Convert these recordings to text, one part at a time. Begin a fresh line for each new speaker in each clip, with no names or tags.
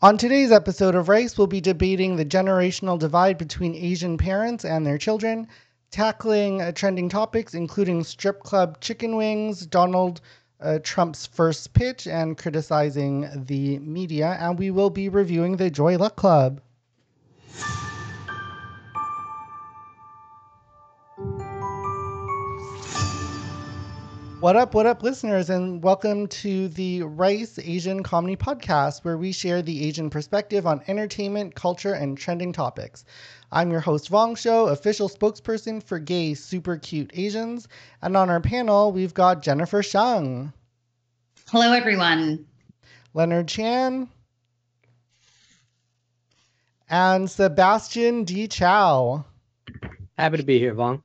On today's episode of Rice, we'll be debating the generational divide between Asian parents and their children, tackling uh, trending topics including strip club chicken wings, Donald uh, Trump's first pitch, and criticizing the media. And we will be reviewing the Joy Luck Club. What up, what up, listeners, and welcome to the Rice Asian Comedy Podcast, where we share the Asian perspective on entertainment, culture, and trending topics. I'm your host, Vong Show, official spokesperson for gay super cute Asians. And on our panel, we've got Jennifer Shung,
Hello, everyone.
Leonard Chan, and Sebastian D. Chow.
Happy to be here, Vong.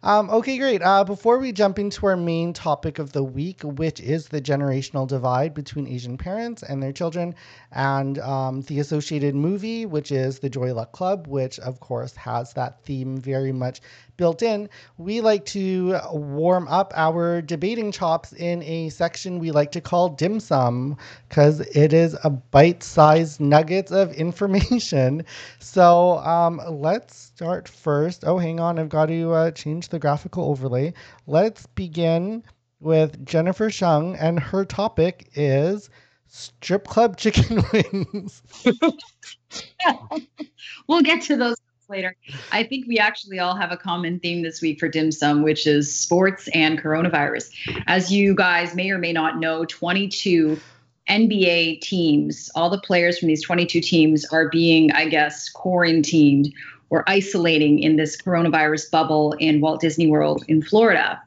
Um, okay, great. Uh, before we jump into our main topic of the week, which is the generational divide between Asian parents and their children, and um, the associated movie, which is The Joy Luck Club, which of course has that theme very much built in, we like to warm up our debating chops in a section we like to call dim sum because it is a bite sized nuggets of information. So um, let's start first. Oh, hang on, I've got to uh, change the graphical overlay. Let's begin with Jennifer Shung, and her topic is strip club chicken wings.
we'll get to those later. I think we actually all have a common theme this week for dim sum, which is sports and coronavirus. As you guys may or may not know, 22 NBA teams, all the players from these 22 teams are being, I guess, quarantined or isolating in this coronavirus bubble in Walt Disney World in Florida.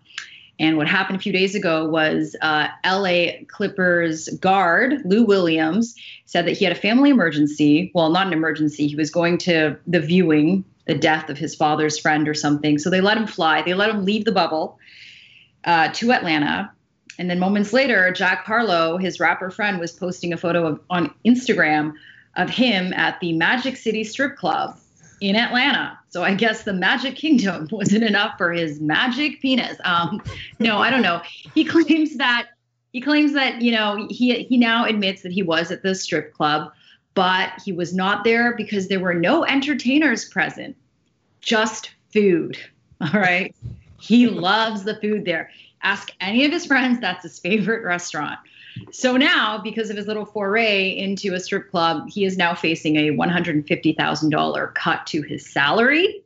And what happened a few days ago was uh, LA Clippers guard Lou Williams said that he had a family emergency. Well, not an emergency. He was going to the viewing, the death of his father's friend or something. So they let him fly. They let him leave the bubble uh, to Atlanta. And then moments later, Jack Harlow, his rapper friend, was posting a photo of, on Instagram of him at the Magic City Strip Club in Atlanta. So I guess the Magic Kingdom wasn't enough for his magic penis. Um, no, I don't know. He claims that he claims that you know he he now admits that he was at the strip club, but he was not there because there were no entertainers present, just food. All right. He loves the food there. Ask any of his friends, that's his favorite restaurant. So now, because of his little foray into a strip club, he is now facing a $150,000 cut to his salary.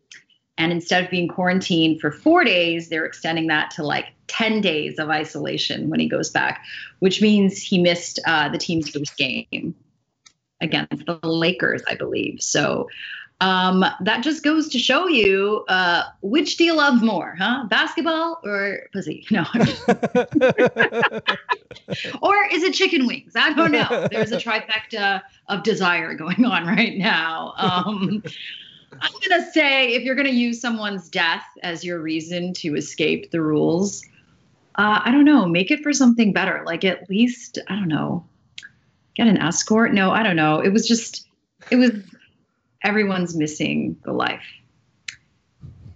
And instead of being quarantined for four days, they're extending that to like 10 days of isolation when he goes back, which means he missed uh, the team's first game against the Lakers, I believe. So um, that just goes to show you uh, which do you love more, huh? Basketball or pussy? No. or is it chicken wings? I don't know. There's a trifecta of desire going on right now. Um, I'm going to say if you're going to use someone's death as your reason to escape the rules, uh, I don't know, make it for something better. Like at least, I don't know, get an escort. No, I don't know. It was just, it was everyone's missing the life.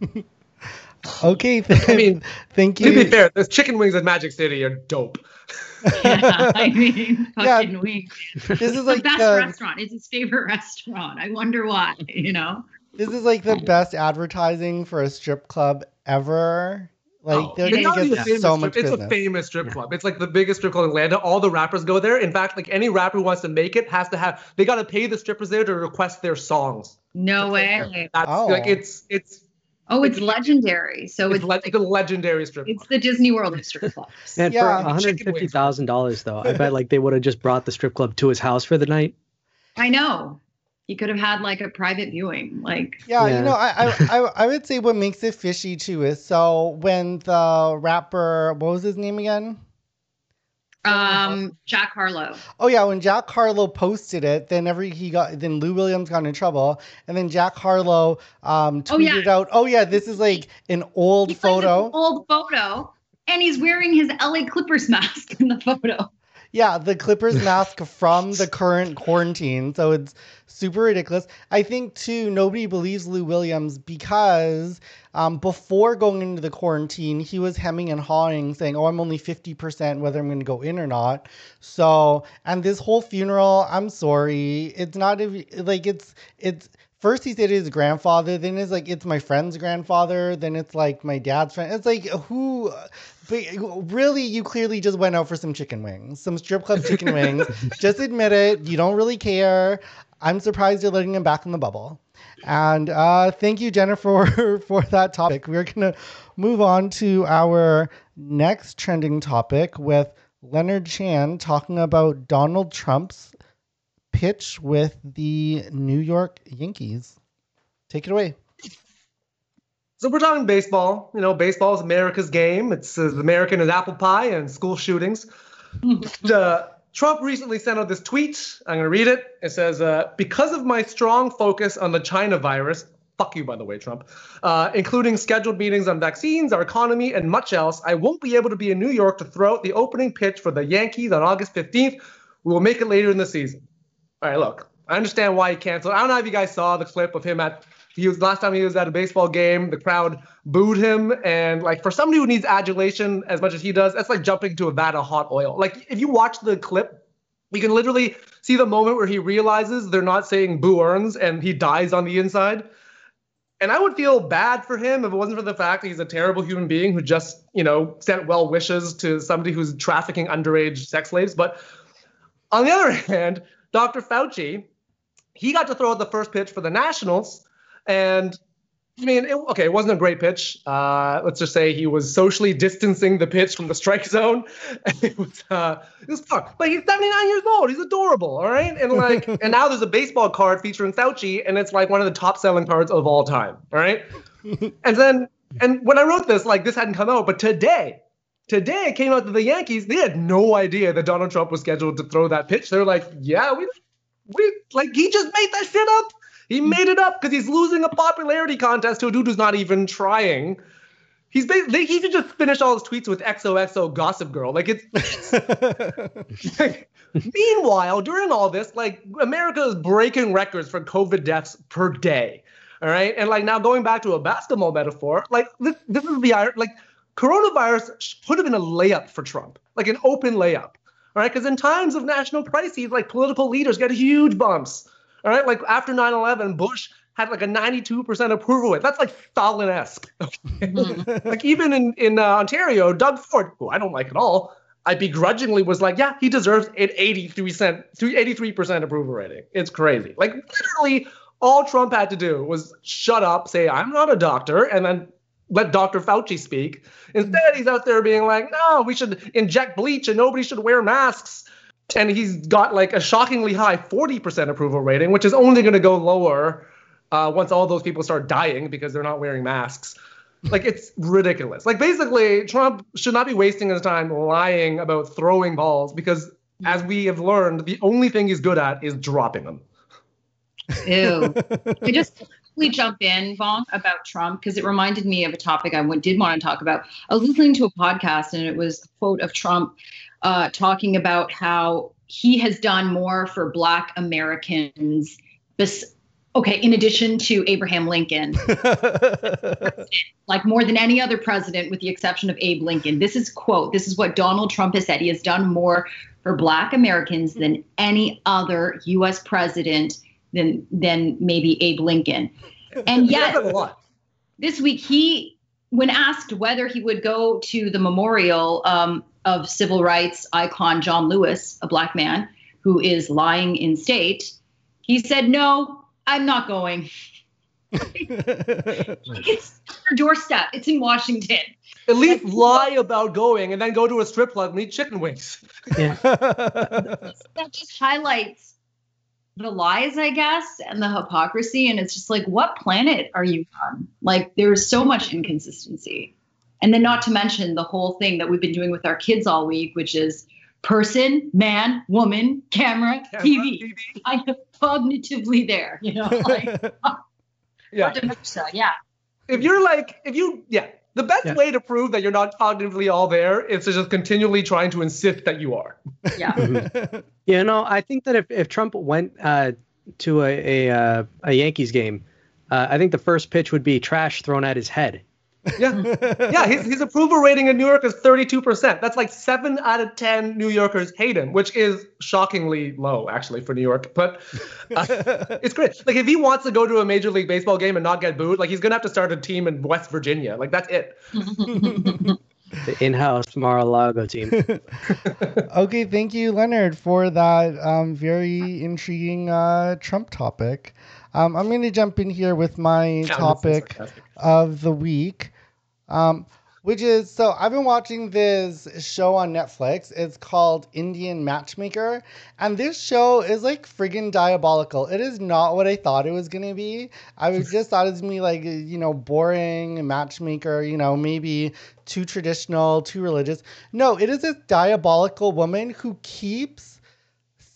okay, I mean, thank you.
To be fair, those chicken wings at Magic City are dope.
yeah, I mean, fucking yeah, wings.
This is like
the best the, restaurant. It's his favorite restaurant. I wonder why. You know.
This is like the best advertising for a strip club ever. Like oh, they're gonna get so
strip,
much.
It's
business.
a famous strip yeah. club. It's like the biggest strip club in Atlanta. All the rappers go there. In fact, like any rapper who wants to make it has to have. They got to pay the strippers there to request their songs.
No way.
That's oh. like it's it's.
Oh, it's, it's legendary. So it's,
it's, le- a legendary strip. Club.
It's the Disney World strip club.
And yeah. for one hundred fifty thousand dollars, though, I bet like they would have just brought the strip club to his house for the night.
I know he could have had like a private viewing like
yeah, yeah. you know I, I i would say what makes it fishy too is so when the rapper what was his name again?
Um jack harlow.
Oh yeah when jack harlow posted it then every he got then lou williams got in trouble and then jack harlow um tweeted oh, yeah. out oh yeah this is like an old
he's
photo.
old photo and he's wearing his la clippers mask in the photo
yeah, the Clippers mask from the current quarantine. So it's super ridiculous. I think too nobody believes Lou Williams because um, before going into the quarantine, he was hemming and hawing, saying, "Oh, I'm only fifty percent whether I'm going to go in or not." So, and this whole funeral, I'm sorry, it's not like it's it's first he said his grandfather, then it's like it's my friend's grandfather, then it's like my dad's friend. It's like who but really you clearly just went out for some chicken wings, some strip club chicken wings. just admit it. You don't really care. I'm surprised you're letting him back in the bubble. And uh, thank you, Jennifer, for that topic. We're going to move on to our next trending topic with Leonard Chan talking about Donald Trump's pitch with the New York Yankees. Take it away.
So we're talking baseball. You know, baseball is America's game. It's as American as apple pie and school shootings. uh, Trump recently sent out this tweet. I'm going to read it. It says, uh, Because of my strong focus on the China virus, fuck you, by the way, Trump, uh, including scheduled meetings on vaccines, our economy, and much else, I won't be able to be in New York to throw out the opening pitch for the Yankees on August 15th. We will make it later in the season. All right, look, I understand why he canceled. I don't know if you guys saw the clip of him at he was last time he was at a baseball game, the crowd booed him, and like for somebody who needs adulation as much as he does, that's like jumping to a vat of hot oil. Like if you watch the clip, you can literally see the moment where he realizes they're not saying boo earns and he dies on the inside. And I would feel bad for him if it wasn't for the fact that he's a terrible human being who just, you know, sent well wishes to somebody who's trafficking underage sex slaves. But on the other hand, Dr. Fauci, he got to throw out the first pitch for the Nationals. And I mean, it, okay, it wasn't a great pitch. Uh, let's just say he was socially distancing the pitch from the strike zone. it was, uh, it was fun. But he's 79 years old. He's adorable, all right? And like, and now there's a baseball card featuring Fauci, and it's like one of the top selling cards of all time, all right? and then, and when I wrote this, like, this hadn't come out, but today, today it came out that the Yankees, they had no idea that Donald Trump was scheduled to throw that pitch. They're like, yeah, we, we, like, he just made that shit up. He made it up because he's losing a popularity contest to a dude who's not even trying. He's basically he should just finish all his tweets with XOXO Gossip Girl. Like it's. like, meanwhile, during all this, like America is breaking records for COVID deaths per day. All right, and like now going back to a basketball metaphor, like this, this is the like coronavirus should have been a layup for Trump, like an open layup. All right, because in times of national crises, like political leaders get huge bumps. All right, like after 9/11, Bush had like a 92% approval rate. That's like Stalin-esque. Mm-hmm. like even in in uh, Ontario, Doug Ford, who I don't like at all, I begrudgingly was like, yeah, he deserves an 83%, 83% approval rating. It's crazy. Like literally, all Trump had to do was shut up, say I'm not a doctor, and then let Dr. Fauci speak. Instead, he's out there being like, no, we should inject bleach and nobody should wear masks and he's got like a shockingly high 40% approval rating, which is only going to go lower uh, once all those people start dying because they're not wearing masks. Like it's ridiculous. Like basically, Trump should not be wasting his time lying about throwing balls because, as we have learned, the only thing he's good at is dropping them.
Ew. I just quickly jump in, Vong, about Trump because it reminded me of a topic I did want to talk about. I was listening to a podcast and it was a quote of Trump uh, talking about how he has done more for Black Americans. Bes- okay, in addition to Abraham Lincoln, like more than any other president, with the exception of Abe Lincoln. This is quote. This is what Donald Trump has said. He has done more for Black Americans than any other U.S. president than than maybe Abe Lincoln. And yet, this week he, when asked whether he would go to the memorial um, of civil rights icon John Lewis, a black man who is lying in state, he said, No, I'm not going. it's your doorstep. It's in Washington.
At least lie about going and then go to a strip club and eat chicken wings.
Yeah.
that just highlights the lies, I guess, and the hypocrisy. And it's just like, what planet are you on? Like, there's so much inconsistency. And then, not to mention the whole thing that we've been doing with our kids all week, which is person, man, woman, camera, camera TV. TV. I am cognitively there, you know, like,
yeah.
yeah.
If you're like, if you, yeah, The best
Yeah.
way to prove that you're not cognitively all there is to just continually trying to insist that you are.
Yeah.
You know, I think that if, if Trump went uh, to a a, uh, a Yankees game, uh, I think the first pitch would be trash thrown at his head.
Yeah. yeah, his, his approval rating in New York is 32%. That's like 7 out of 10 New Yorkers hate him, which is shockingly low, actually, for New York. But uh, it's great. Like, if he wants to go to a Major League Baseball game and not get booed, like, he's going to have to start a team in West Virginia. Like, that's it.
The in-house Mar-a-Lago team.
okay, thank you, Leonard, for that um, very intriguing uh, Trump topic. Um, I'm going to jump in here with my
Yeah, this is
topic
sarcastic.
of the week, um, which is so I've been watching this show on Netflix. It's called Indian Matchmaker, and this show is like friggin' diabolical. It is not what I thought it was gonna be. I was just thought it was gonna be like you know boring matchmaker. You know maybe too traditional, too religious. No, it is this diabolical woman who keeps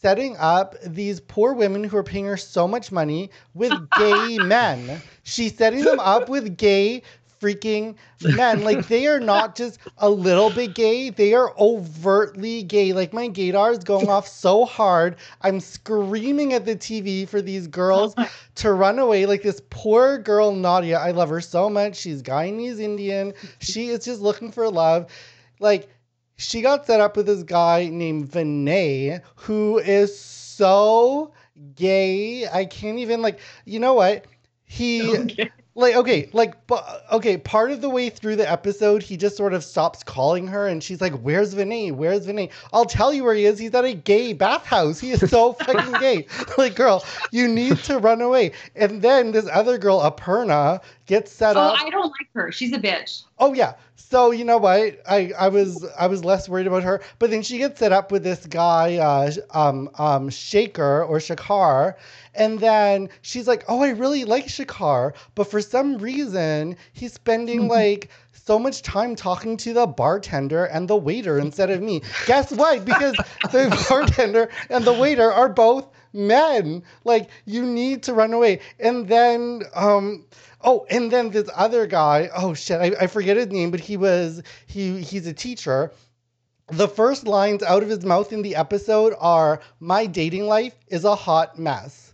setting up these poor women who are paying her so much money with gay men. She's setting them up with gay freaking men. Like they are not just a little bit gay, they are overtly gay. Like my gaydar is going off so hard. I'm screaming at the TV for these girls to run away. Like this poor girl Nadia, I love her so much. She's Guyanese Indian. She is just looking for love. Like she got set up with this guy named Vinay who is so gay. I can't even like you know what? He
Okay.
Like okay, like okay, part of the way through the episode he just sort of stops calling her and she's like, "Where's Vinay? Where's Vinay?" I'll tell you where he is. He's at a gay bathhouse. He is so fucking gay. Like, girl, you need to run away. And then this other girl, Aparna, gets set
Oh,
up.
I don't like her. She's a bitch.
Oh yeah. So you know what? I, I was I was less worried about her, but then she gets set up with this guy, uh, um, um, Shaker or Shakar, and then she's like, "Oh, I really like Shakar, but for some reason he's spending like." So much time talking to the bartender and the waiter instead of me. Guess what? Because the bartender and the waiter are both men. Like you need to run away. And then um oh, and then this other guy, oh shit, I, I forget his name, but he was he he's a teacher. The first lines out of his mouth in the episode are my dating life is a hot mess.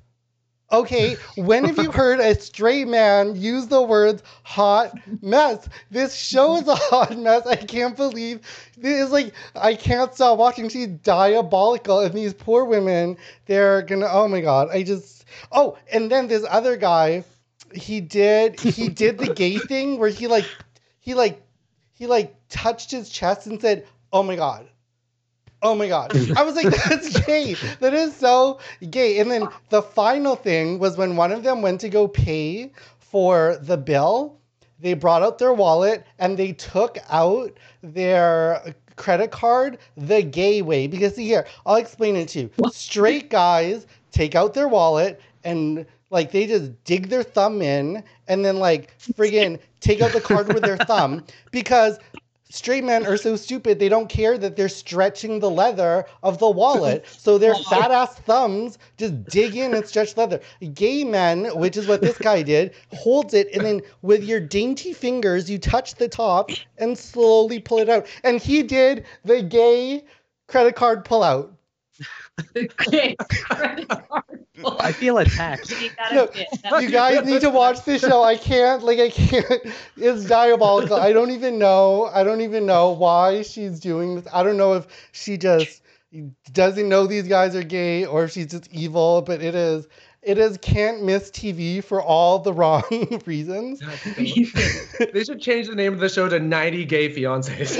Okay, when have you heard a straight man use the words hot mess? This show is a hot mess. I can't believe this is like I can't stop watching. She's diabolical, and these poor women, they're gonna. Oh my god, I just. Oh, and then this other guy, he did he did the gay thing where he like he like he like touched his chest and said, "Oh my god." Oh my god. I was like, that's gay. That is so gay. And then the final thing was when one of them went to go pay for the bill, they brought out their wallet and they took out their credit card the gay way. Because see here, I'll explain it to you. Straight guys take out their wallet and like they just dig their thumb in and then like friggin' take out the card with their thumb because straight men are so stupid they don't care that they're stretching the leather of the wallet so their fat ass thumbs just dig in and stretch leather gay men which is what this guy did holds it and then with your dainty fingers you touch the top and slowly pull it out and he did the gay credit card pull out
Okay. Credit card pull.
I feel attacked.
Make that a
No, you guys need to watch this show. I can't, like, I can't. It's diabolical. I don't even know. I don't even know why she's doing this. I don't know if she just doesn't know these guys are gay or if she's just evil. But it is, it is can't miss TV for all the wrong reasons.
they should change the name of the show to 90 Gay Fiancés.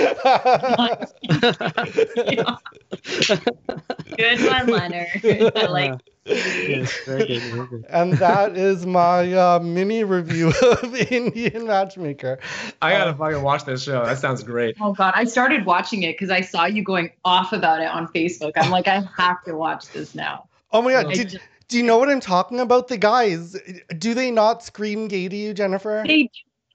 Good one, Leonard. I like.
Yes, very good, very good.
and that is my uh, mini review of Indian Matchmaker.
I gotta fucking watch this show. That sounds great.
Oh God, I started watching it because I saw you going off about it on Facebook. I'm like, I have to watch this now.
Oh my god!
I
Did,
just-
do you know what I'm talking about? The guys, do they not scream gay to you, Jennifer?
They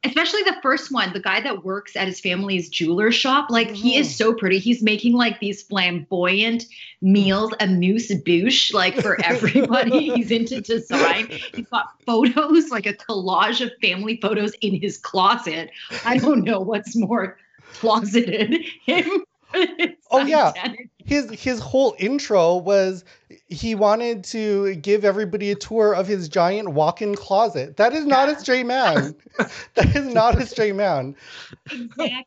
especially the first one, the guy that works at his family's jeweler shop, like he
Mhm.
is so pretty. He's making like these flamboyant meals, a mousse bouche, like for everybody. He's into design. He's got photos, like a collage of family photos in his closet. I don't know what's more closeted, him.
Oh, yeah.
Janet.
His his whole intro was he wanted to give everybody a tour of his giant walk-in closet. That is not a straight man. that is not a straight man.
Exactly.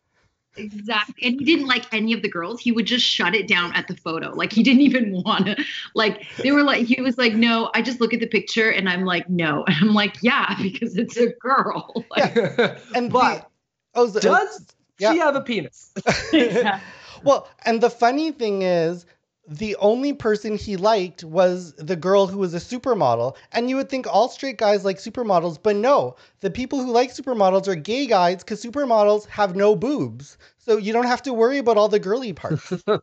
Exactly. And he didn't like any of the girls. He would just shut it down at the photo. Like he didn't even want to like they were like he was like, "No, I just look at the picture and I'm like, "No." And I'm like, "Yeah, because it's a girl." Like,
And
but
the, oh, so-
does
yeah.
she have a penis?
yeah.
Well, and the funny thing is, the only person he liked was the girl who was a supermodel. And you would think all straight guys like supermodels, but no, the people who like supermodels are gay guys because supermodels have no boobs. So you don't have to worry about all the girly parts.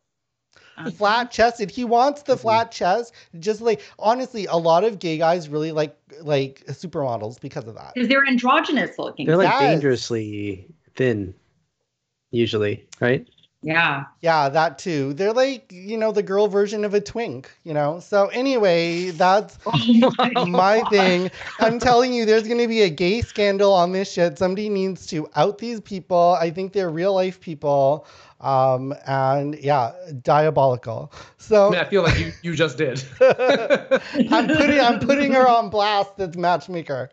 Uh-huh. flat chested. He wants the mm-hmm. flat chest. Just like honestly, a lot of gay guys really like like supermodels because of that.
Because they're androgynous looking.
They're like
Yes.
dangerously thin, usually, right?
Yeah.
Yeah, that too. They're like, you know, the girl version of a twink, you know? So anyway, that's
Oh my,
my thing. I'm telling you, there's going to be a gay scandal on this shit. Somebody needs to out these people. I think they're real life people. Um, and yeah, diabolical. So
I I feel like you, you just did.
I'm putting I'm putting her on blast. That's matchmaker.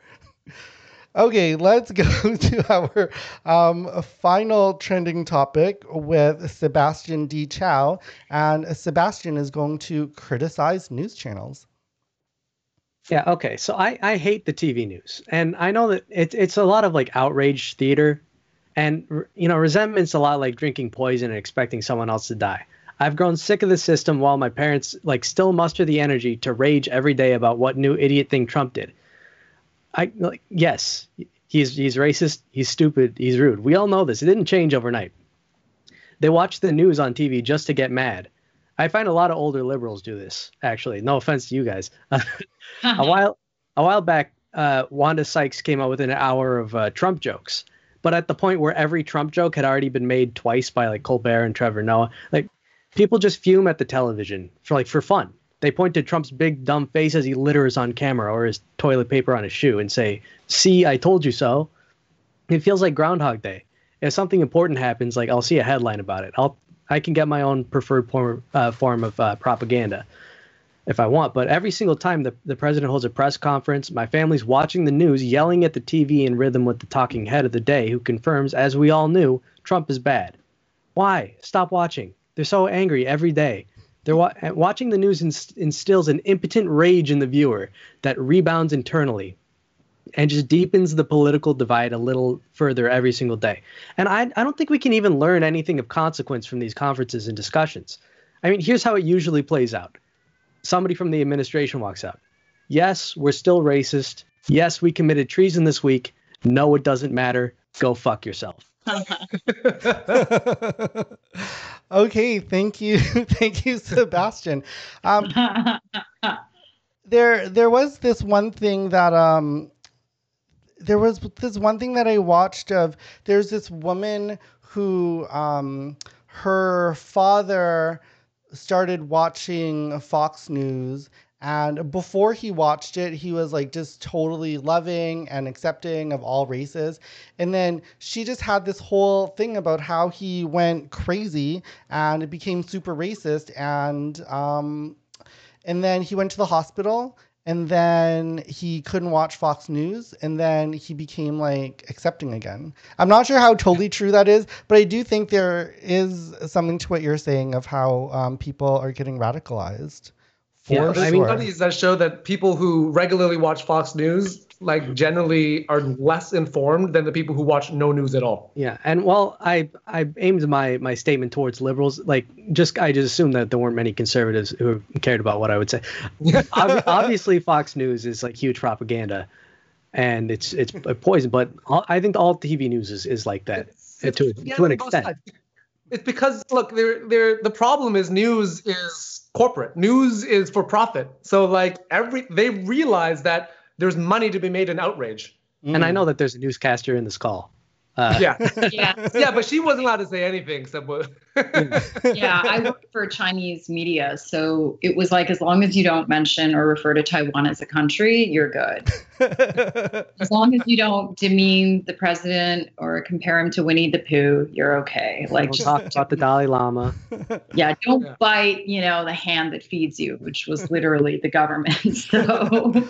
Okay, let's go to our um, final trending topic with Sebastian D. Chow, and Sebastian is going to criticize news channels.
Yeah, okay. So I, I hate the TV news. And I know that it, it's a lot of like outrage theater. And, you know, resentment's a lot like drinking poison and expecting someone else to die. I've grown sick of the system while my parents like still muster the energy to rage every day about what new idiot thing Trump did. I like yes, he's he's racist, he's stupid, he's rude. We all know this. It didn't change overnight. They watch the news on TV just to get mad. I find a lot of older liberals do this, actually. No offense to you guys. a while a while back, uh, Wanda Sykes came out with an hour of uh, Trump jokes, but at the point where every Trump joke had already been made twice by like Colbert and Trevor Noah, like people just fume at the television for like for fun. They point to Trump's big dumb face as he litters on camera or his toilet paper on his shoe and say, "See, I told you so." It feels like Groundhog Day. If something important happens, like I'll see a headline about it. I'll I can get my own preferred form, uh, form of uh, propaganda if I want. But every single time the, the president holds a press conference, my family's watching the news, yelling at the TV in rhythm with the talking head of the day, who confirms, as we all knew, Trump is bad. Why? Stop watching. They're so angry every day. They're wa- watching the news inst- instills an impotent rage in the viewer that rebounds internally and just deepens the political divide a little further every single day. And I, I don't think we can even learn anything of consequence from these conferences and discussions. I mean, here's how it usually plays out somebody from the administration walks out. Yes, we're still racist. Yes, we committed treason this week. No, it doesn't matter. Go fuck yourself.
okay, thank you, thank you, Sebastian. Um, there, there was this one thing that um, there was this one thing that I watched of. There's this woman who um, her father started watching Fox News and before he watched it, he was like just totally loving and accepting of all races. And then she just had this whole thing about how he went crazy and it became super racist. And um, and then he went to the hospital and then he couldn't watch Fox News and then he became like accepting again. I'm not sure how totally true that is, but I do think there is something to what you're saying of how um, people are getting radicalized. For
Yeah,
There's
I mean-
sure.
studies that show that people who regularly watch Fox News, like generally, are less informed than the people who watch no news at all.
Yeah, and while I I aimed my my statement towards liberals, like just I just assumed that there weren't many conservatives who cared about what I would say. Ob- obviously, Fox News is like huge propaganda, and it's it's a poison. But all, I think all TV news is, is like that
It's-
to
yeah,
to an extent.
It's because look, they're, they're, the problem is news is corporate. News is for profit. So like every they realize that there's money to be made in outrage.
And I mm. know that there's a newscaster in this call. Uh,
yeah,
Yeah.
yeah, but she wasn't allowed to say anything except what.
yeah, I worked for Chinese media, so it was like as long as you don't mention or refer to Taiwan as a country, you're good. As long as you don't demean the president or compare him to Winnie the Pooh, you're okay. Like,
We'll talk about the Dalai Lama.
yeah, don't
Yeah.
bite, you know, the hand that feeds you, which was literally the government. So,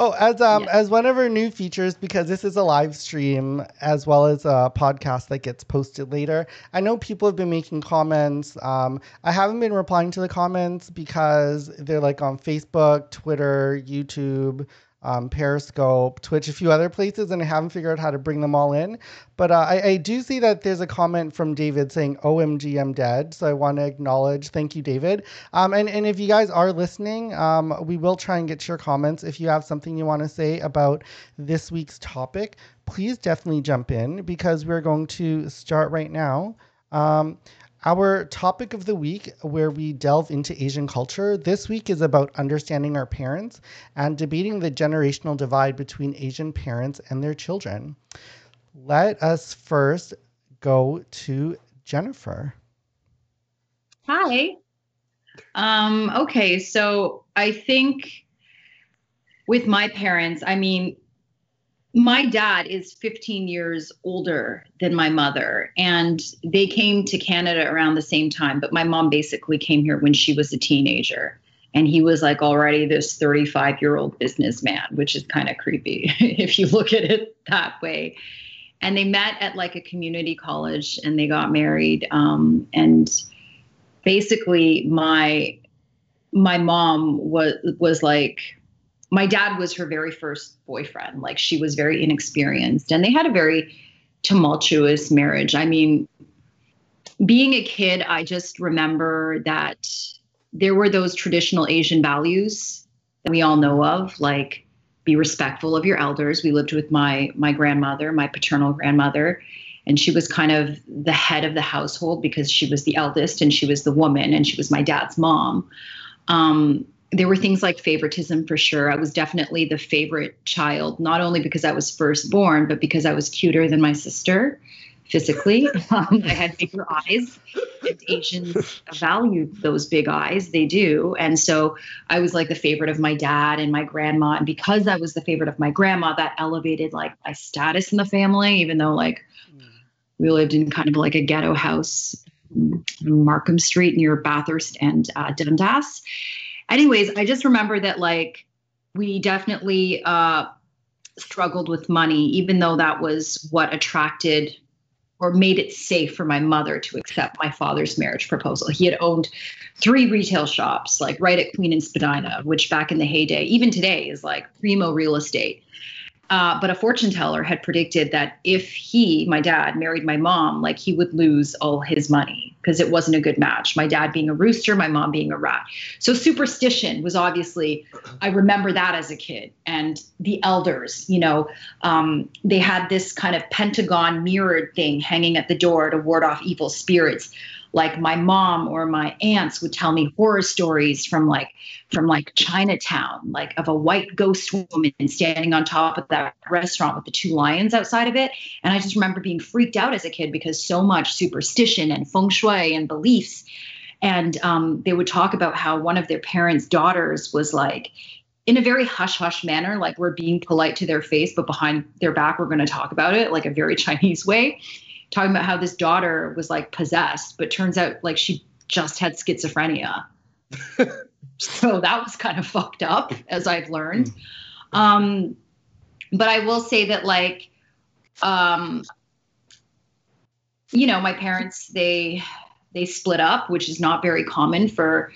Oh, as um
Yeah.
as one of our new features, because this is a live stream as well as a podcast that gets posted later. I know people have been making comments. Um, I haven't been replying to the comments because they're like on Facebook, Twitter, YouTube, um, Periscope, Twitch, a few other places, and I haven't figured out how to bring them all in. But uh, I, I do see that there's a comment from David saying, "OMG, I'm dead." So I want to acknowledge. Thank you, David. Um, and and if you guys are listening, um, we will try and get your comments. If you have something you want to say about this week's topic, please definitely jump in because we're going to start right now. Um, our topic of the week, where we delve into Asian culture, this week is about understanding our parents and debating the generational divide between Asian parents and their children. Let us first go to Jennifer.
hi. Um, okay, so I think with my parents, I mean, my dad is 15 years older than my mother, and they came to Canada around the same time. But my mom basically came here when she was a teenager. And he was like already this 35 year old businessman, which is kind of creepy if you look at it that way. And they met at like a community college and they got married. Um, and basically, my my mom was was like my dad was her very first boyfriend. Like she was very inexperienced, and they had a very tumultuous marriage. I mean, being a kid, I just remember that there were those traditional Asian values that we all know of, like be respectful of your elders. We lived with my my grandmother, my paternal grandmother, and she was kind of the head of the household because she was the eldest and she was the woman and she was my dad's mom. Um, there were things like favoritism for sure. I was definitely the favorite child, not only because I was firstborn, but because I was cuter than my sister physically. Um, I had bigger eyes, and Asians value those big eyes. They do. And so I was like the favorite of my dad and my grandma. And because I was the favorite of my grandma, that elevated like my status in the family, even though like we lived in kind of like a ghetto house in Markham Street near Bathurst and uh, Dundas. Anyways, I just remember that like we definitely uh, struggled with money, even though that was what attracted or made it safe for my mother to accept my father's marriage proposal. He had owned three retail shops, like right at Queen and Spadina, which back in the heyday, even today, is like primo real estate. Uh, but a fortune teller had predicted that if he, my dad, married my mom, like he would lose all his money because it wasn't a good match. My dad being a rooster, my mom being a rat. So superstition was obviously, I remember that as a kid. And the elders, you know, um, they had this kind of pentagon mirrored thing hanging at the door to ward off evil spirits like my mom or my aunts would tell me horror stories from like from like Chinatown, like of a white ghost woman standing on top of that restaurant with the two lions outside of it. And I just remember being freaked out as a kid because so much superstition and feng shui and beliefs. And um, they would talk about how one of their parents' daughters was like, in a very hush hush manner, like we're being polite to their face, but behind their back, we're going to talk about it like a very Chinese way talking about how this daughter was like possessed, but turns out like she just had schizophrenia. so that was kind of fucked up, as I've learned. Um, but I will say that like, um, you know, my parents they they split up, which is not very common for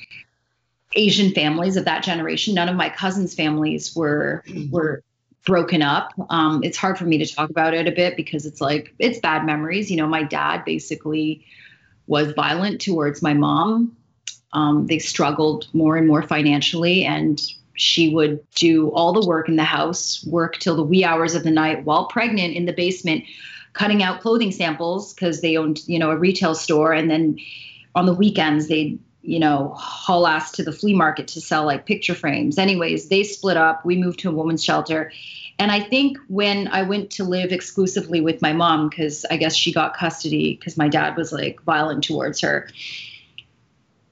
Asian families of that generation. None of my cousins' families were were broken up. Um, it's hard for me to talk about it a bit because it's like it's bad memories. You know, my dad basically was violent towards my mom. Um, they struggled more and more financially, and she would do all the work in the house, work till the wee hours of the night while pregnant in the basement, cutting out clothing samples because they owned, you know, a retail store, and then on the weekends they'd you know, haul ass to the flea market to sell like picture frames. Anyways, they split up. We moved to a woman's shelter. And I think when I went to live exclusively with my mom, because I guess she got custody because my dad was like violent towards her,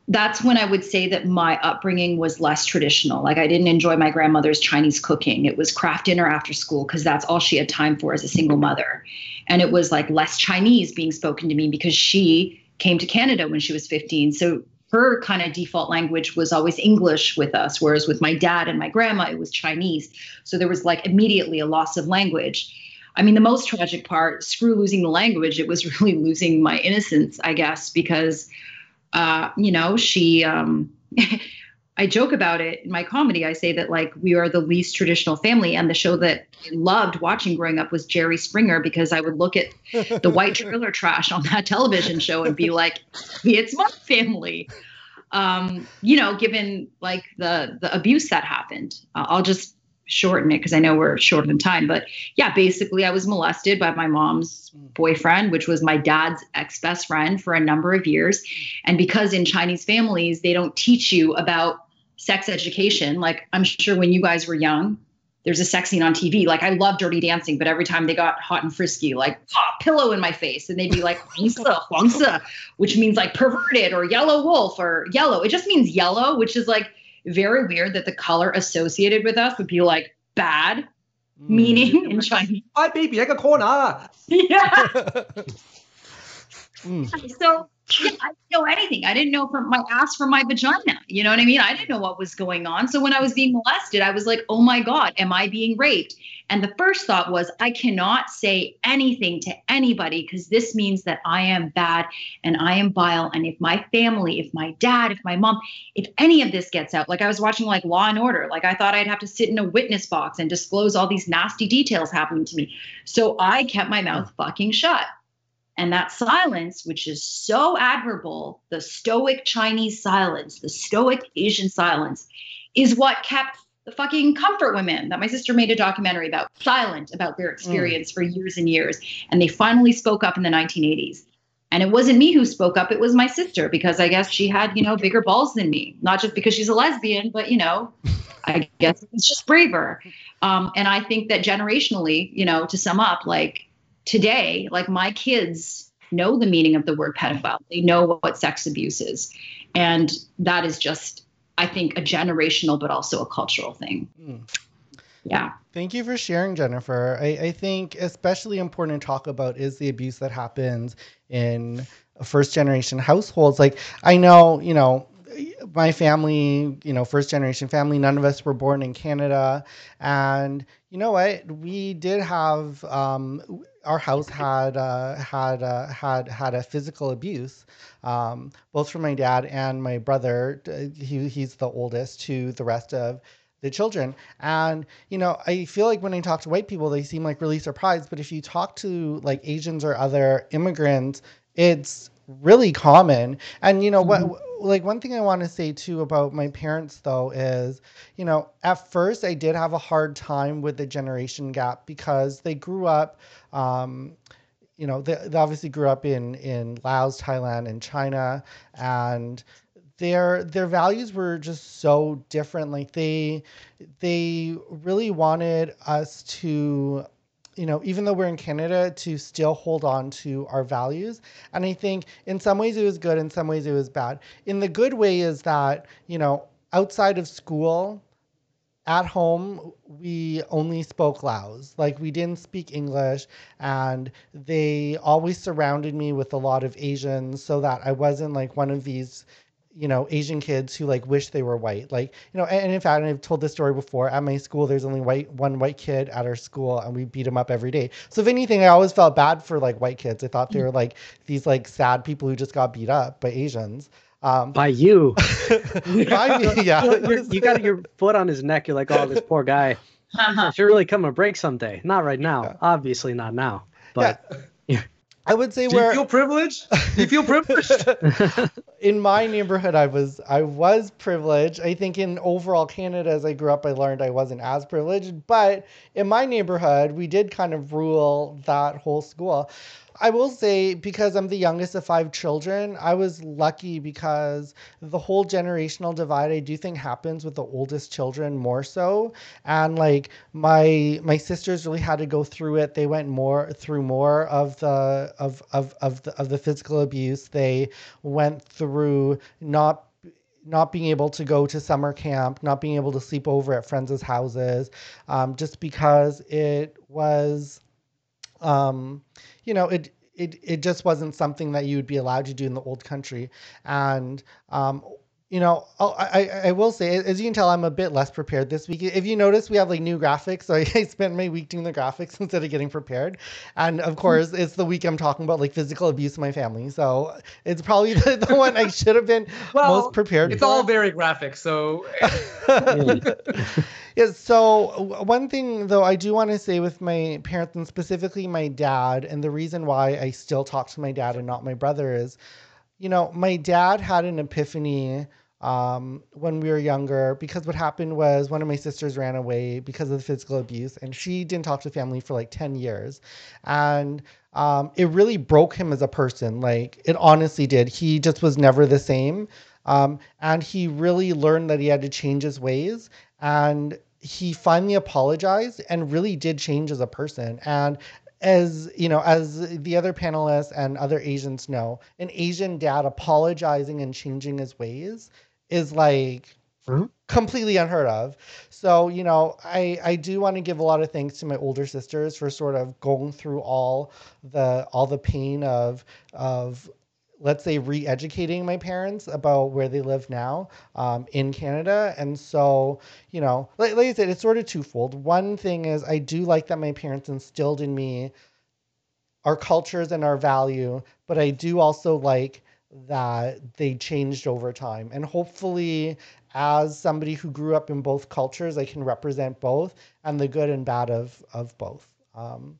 that's when I would say that my upbringing was less traditional. Like I didn't enjoy my grandmother's Chinese cooking. It was Kraft Dinner after school because that's all she had time for as a single mother. And it was like less Chinese being spoken to me because she came to Canada when she was 15. So her kind of default language was always English with us, whereas with my dad and my grandma, it was Chinese. So there was like immediately a loss of language. I mean, the most tragic part, screw losing the language, it was really losing my innocence, I guess, because uh, you know, she, um, I joke about it in my comedy. I say that like we are the least traditional family, and the show that I loved watching growing up was Jerry Springer because I would look at the white trailer trash on that television show and be like, "It's my family." Um, you know, given like the the abuse that happened, uh, I'll just shorten it because I know we're short on time. But yeah, basically, I was molested by my mom's boyfriend, which was my dad's ex best friend for a number of years. And because in Chinese families, they don't teach you about sex education, like I'm sure when you guys were young, there's a sex scene on TV. Like I love Dirty Dancing, but every time they got hot and frisky, like oh, pillow in my face, and they'd be like Huangse, Huangse, which means like perverted or yellow wolf or yellow. It just means yellow, which is like very weird that the color associated with us would be like bad mm. meaning in Chinese.
Hi, baby, I got corner.
Yeah. mm. So I didn't know anything. I didn't know from my ass from my vagina. You know what I mean? I didn't know what was going on. So when I was being molested, I was like, oh my God, am I being raped? And the first thought was, I cannot say anything to anybody because this means that I am bad and I am vile. And if my family, if my dad, if my mom, if any of this gets out, like I was watching like Law and Order, like I thought I'd have to sit in a witness box and disclose all these nasty details happening to me. So I kept my mouth fucking shut. And that silence, which is so admirable, the stoic Chinese silence, the stoic Asian silence, is what kept the fucking comfort women that my sister made a documentary about, silent about their experience mm. for years and years. And they finally spoke up in the 1980s. And it wasn't me who spoke up, it was my sister because I guess she had, you know, bigger balls than me. Not just because she's a lesbian, but, you know, I guess it's just braver. Um, and I think that generationally, you know, to sum up, like today, like my kids know the meaning of the word pedophile, they know what sex abuse is. And that is just I think, a generational but also a cultural thing. Mm. Yeah.
Thank you for sharing, Jennifer. I, I think especially important to talk about is the abuse that happens in first generation households. Like I know, you know, my family, you know, first generation family, none of us were born in Canada. And you know what? We did have um, our house had uh, had uh, had had a physical abuse, um, both from my dad and my brother. He, he's the oldest to the rest of the children. And you know, I feel like when I talk to white people, they seem like really surprised. But if you talk to like Asians or other immigrants, it's really common. And you know mm-hmm. what? Like one thing I want to say too about my parents though is, you know, at first I did have a hard time with the generation gap because they grew up um, you know, they, they obviously grew up in in Laos, Thailand, and China, and their their values were just so different. Like they they really wanted us to you know, even though we're in Canada, to still hold on to our values. And I think in some ways it was good, in some ways it was bad. In the good way is that, you know, outside of school, at home we only spoke Laos. Like we didn't speak English and they always surrounded me with a lot of Asians so that I wasn't like one of these you know Asian kids who like wish they were white. Like, you know, and, and in fact, I've told this story before. At my school there's only white one white kid at our school and we beat him up every day. So if anything, I always felt bad for like white kids. I thought they were like these like sad people who just got beat up by Asians.
Um, by you. by me, yeah. you you got your foot on his neck. You're like, oh, this poor guy. Uh-huh. Should really come a break someday. Not right now. Yeah. Obviously, not now. But
yeah. I would say
Do
where
you feel privileged? Do you feel privileged?
In my neighborhood I was I was privileged. I think in overall Canada as I grew up I learned I wasn't as privileged, but in my neighborhood we did kind of rule that whole school. I will say because I'm the youngest of five children, I was lucky because the whole generational divide I do think happens with the oldest children more so. And like my my sisters really had to go through it. They went more through more of the of of of the, of the physical abuse. They went through not not being able to go to summer camp, not being able to sleep over at friends' houses, um, just because it was um, you know, it it it just wasn't something that you would be allowed to do in the old country, and um, you know, oh, I, I will say, as you can tell, I'm a bit less prepared this week. If you notice, we have like new graphics. So I spent my week doing the graphics instead of getting prepared. And of hmm. course, it's the week I'm talking about like physical abuse in my family. So it's probably the, the one I should have been well, most prepared for.
it's
for.
all very graphic. So.
yeah. So one thing though, I do want to say with my parents and specifically my dad, and the reason why I still talk to my dad and not my brother is, you know, my dad had an epiphany um, when we were younger because what happened was one of my sisters ran away because of the physical abuse and she didn't talk to family for like 10 years. And um, it really broke him as a person. Like it honestly did. He just was never the same. Um, and he really learned that he had to change his ways and he finally apologized and really did change as a person. And as you know as the other panelists and other asians know an asian dad apologizing and changing his ways is like mm-hmm. completely unheard of. So, you know, I I do want to give a lot of thanks to my older sisters for sort of going through all the all the pain of of let's say re-educating my parents about where they live now um, in canada and so you know like, like i said it's sort of twofold one thing is i do like that my parents instilled in me our cultures and our value but i do also like that they changed over time. And hopefully, as somebody who grew up in both cultures, I can represent both and the good and bad of, of both. Um,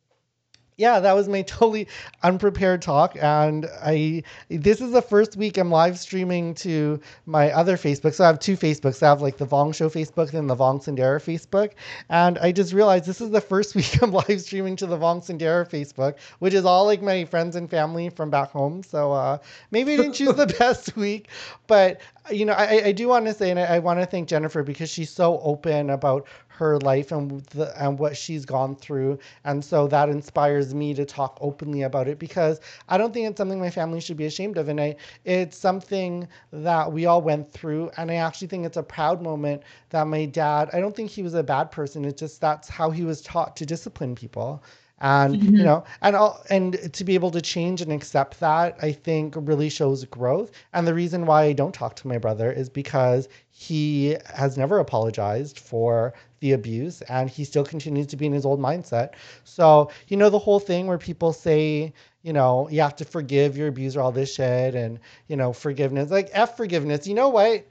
yeah, that was my totally unprepared talk. And I this is the first week I'm live streaming to my other Facebook. So I have two Facebooks. I have like the Vong Show Facebook and the Vong Sandera Facebook. And I just realized this is the first week I'm live streaming to the Vong Sandera Facebook, which is all like my friends and family from back home. So uh, maybe I didn't choose the best week, but you know, I, I do want to say, and I, I want to thank Jennifer because she's so open about her life and the, and what she's gone through, and so that inspires me to talk openly about it because I don't think it's something my family should be ashamed of, and I it's something that we all went through, and I actually think it's a proud moment that my dad. I don't think he was a bad person. It's just that's how he was taught to discipline people and mm-hmm. you know and I'll, and to be able to change and accept that i think really shows growth. And the reason why i don't talk to my brother is because he has never apologized for the abuse and he still continues to be in his old mindset. So you know the whole thing where people say you know you have to forgive your abuser all this shit and you know forgiveness like f forgiveness. You know what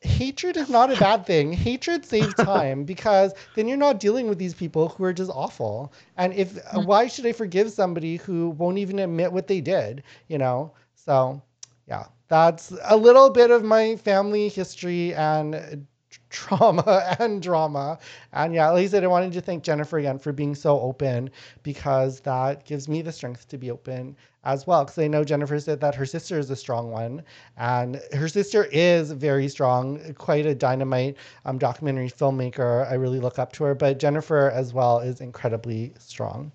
hatred is not a bad thing. Hatred saves time because then you're not dealing with these people who are just awful. And if mm-hmm. why should I forgive somebody who won't even admit what they did, you know? So, yeah. That's a little bit of my family history and trauma and drama. And yeah, at least I wanted to thank Jennifer again for being so open because that gives me the strength to be open as well. Because I know Jennifer said that her sister is a strong one, and her sister is very strong, quite a dynamite um, documentary filmmaker. I really look up to her, but Jennifer as well is incredibly strong.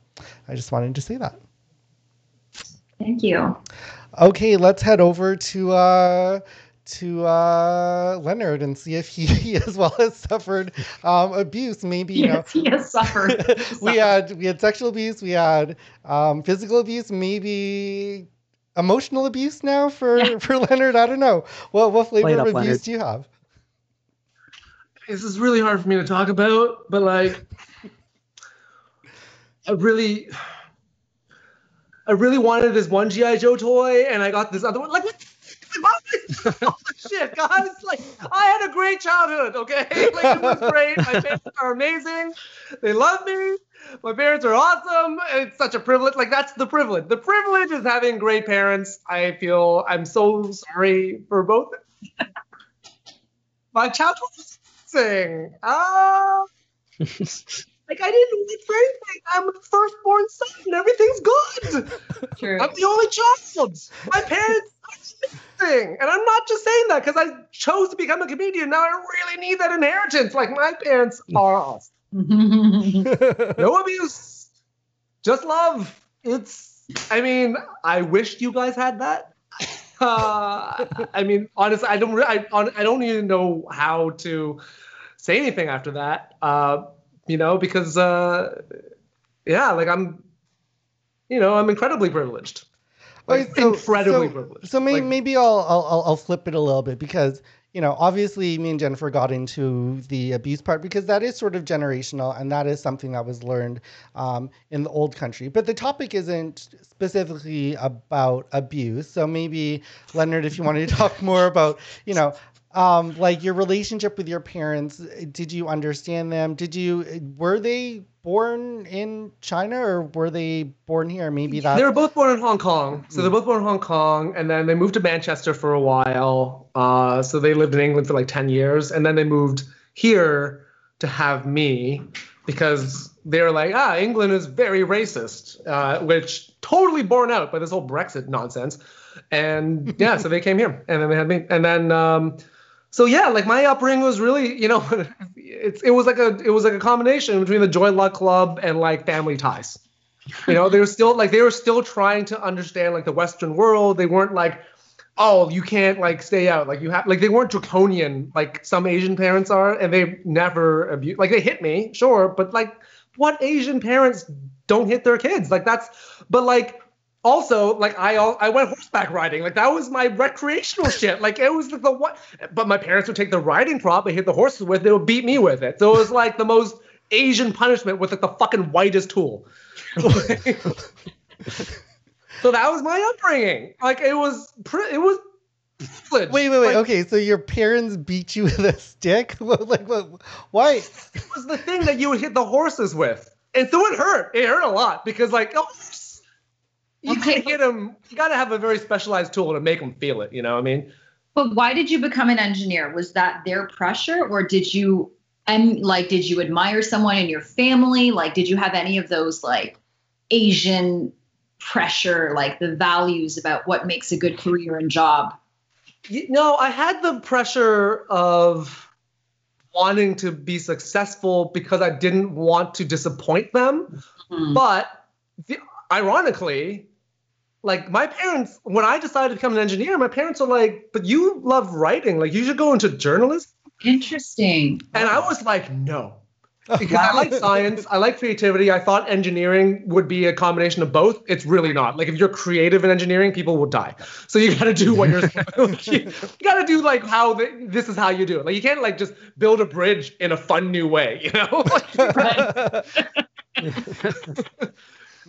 I just wanted to say that.
Thank you.
Okay, let's head over to uh, to uh, Leonard and see if he, he as well has suffered um, abuse. Maybe you
yes, know, he has suffered.
we had we had sexual abuse, we had um, physical abuse, maybe emotional abuse now for yeah. for Leonard. I don't know. What what flavor of abuse Leonard. do you have?
This is really hard for me to talk about, but like, I really. I really wanted this one GI Joe toy, and I got this other one. Like, what oh, shit, guys! Like, I had a great childhood. Okay, like it was great. My parents are amazing. They love me. My parents are awesome. It's such a privilege. Like that's the privilege. The privilege is having great parents. I feel I'm so sorry for both. My childhood was amazing. Ah. Like I didn't wait for anything. I'm the firstborn son, and everything's good.
True.
I'm the only child. My parents are amazing, and I'm not just saying that because I chose to become a comedian. Now I really need that inheritance. Like my parents are awesome. No abuse, just love. It's. I mean, I wished you guys had that. Uh, I mean, honestly, I don't. re- I, hon- I don't even know how to say anything after that. Uh, you know, because uh, yeah, like I'm, you know, I'm incredibly privileged. Like,
so-
incredibly
so-
privileged.
So maybe
Like,
maybe I'll, I'll I'll I'll flip it a little bit because you know obviously me and Jennifer got into the abuse part because that is sort of generational and that is something that was learned um, in the old country. But the topic isn't specifically about abuse. So maybe Leonard, if you wanted to talk more about you know. Um, like your relationship with your parents, did you understand them? Did you were they born in China or were they born here? Maybe that's
They were both born in Hong Kong. So they're both born in Hong Kong, and then they moved to Manchester for a while. Uh, so they lived in England for like 10 years, and then they moved here to have me because they were like, ah, England is very racist, uh, which totally borne out by this whole Brexit nonsense. And yeah, so they came here, and then they had me, and then. Um, so yeah, like my upbringing was really, you know, it's it was like a it was like a combination between the Joy Luck Club and like family ties. You know, they were still like they were still trying to understand like the Western world. They weren't like, oh, you can't like stay out. Like you have like they weren't draconian like some Asian parents are, and they never abuse. Like they hit me, sure, but like what Asian parents don't hit their kids? Like that's, but like also like I al- I went horseback riding. Like that was my recreational shit. Like it was like the what. But my parents would take the riding prop they hit the horses with. They would beat me with it. So it was like the most Asian punishment with like the fucking whitest tool. so that was my upbringing. Like it was, it was.
Wait, wait, wait.
Like,
okay, so your parents beat you with a stick? Like, what? Why?
It was the thing that you would hit the horses with, and so it hurt. It hurt a lot because like, oh, you
Okay,
can't hit them. You got to have a very specialized tool to make them feel it. You know what I mean?
But why did you become an engineer? Was that their pressure, or did you and like did you admire someone in your family? Like, did you have any of those like Asian pressure, like the values about what makes a good career and job?
You know, I had the pressure of wanting to be successful because I didn't want to disappoint them.
Hmm.
But the, ironically, like my parents, when I decided to become an engineer, my parents were like, "But you love writing. Like you should go into journalism."
Interesting.
And I was like, "No." Because I like science, I like creativity. I thought engineering would be a combination of both. It's really not. Like if you're creative in engineering, people will die. So you got to do what you're. you, got to do like how the, this is how you do it. Like you can't like just build a bridge in a fun new way. You know.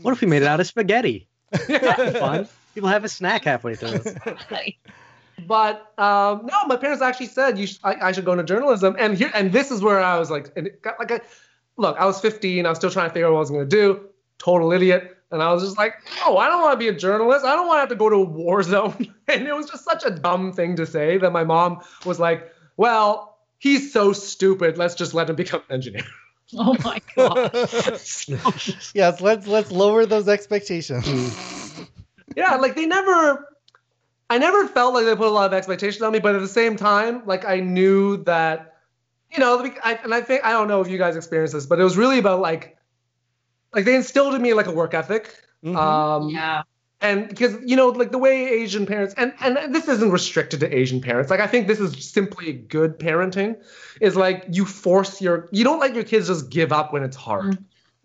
What if we made it out of spaghetti? That'd fun. People have a snack halfway through.
but um, no, my parents actually said you sh- I, I should go into journalism, and here and this is where I was like, and it got, like, a look, I was 15, I was still trying to figure out what I was going to do, total idiot, and I was just like, oh, I don't want to be a journalist, I don't want to have to go to a war zone, and it was just such a dumb thing to say that my mom was like, well, he's so stupid, let's just let him become an engineer.
Oh my god.
yes, let's let's lower those expectations.
yeah, like they never I never felt like they put a lot of expectations on me, but at the same time, like I knew that, you know, I, and I think I don't know if you guys experienced this, but it was really about like, like they instilled in me like a work ethic.
Mhm.
Um,
yeah.
And because you know, like the way Asian parents, and and this isn't restricted to Asian parents. Like I think this is simply good parenting, is like you force your, you don't let your kids just give up when it's hard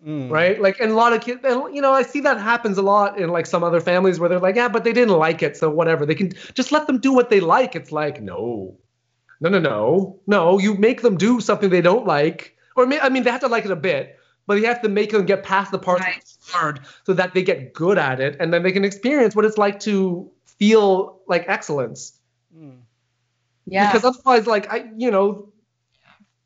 Mm.
right? Like, and a lot of kids, and you know, I see that happens a lot in like some other families where they're like, yeah, but they didn't like it, so whatever. They can just let them do what they like. It's like, no, no, no, no, no. You make them do something they don't like, or may, I mean, they have to like it a bit, but you have to make them get past the parts
Right.
that's hard so that they get good at it, and then they can experience what it's like to feel like excellence.
Mm.
Yeah.
Because otherwise, like I, you know,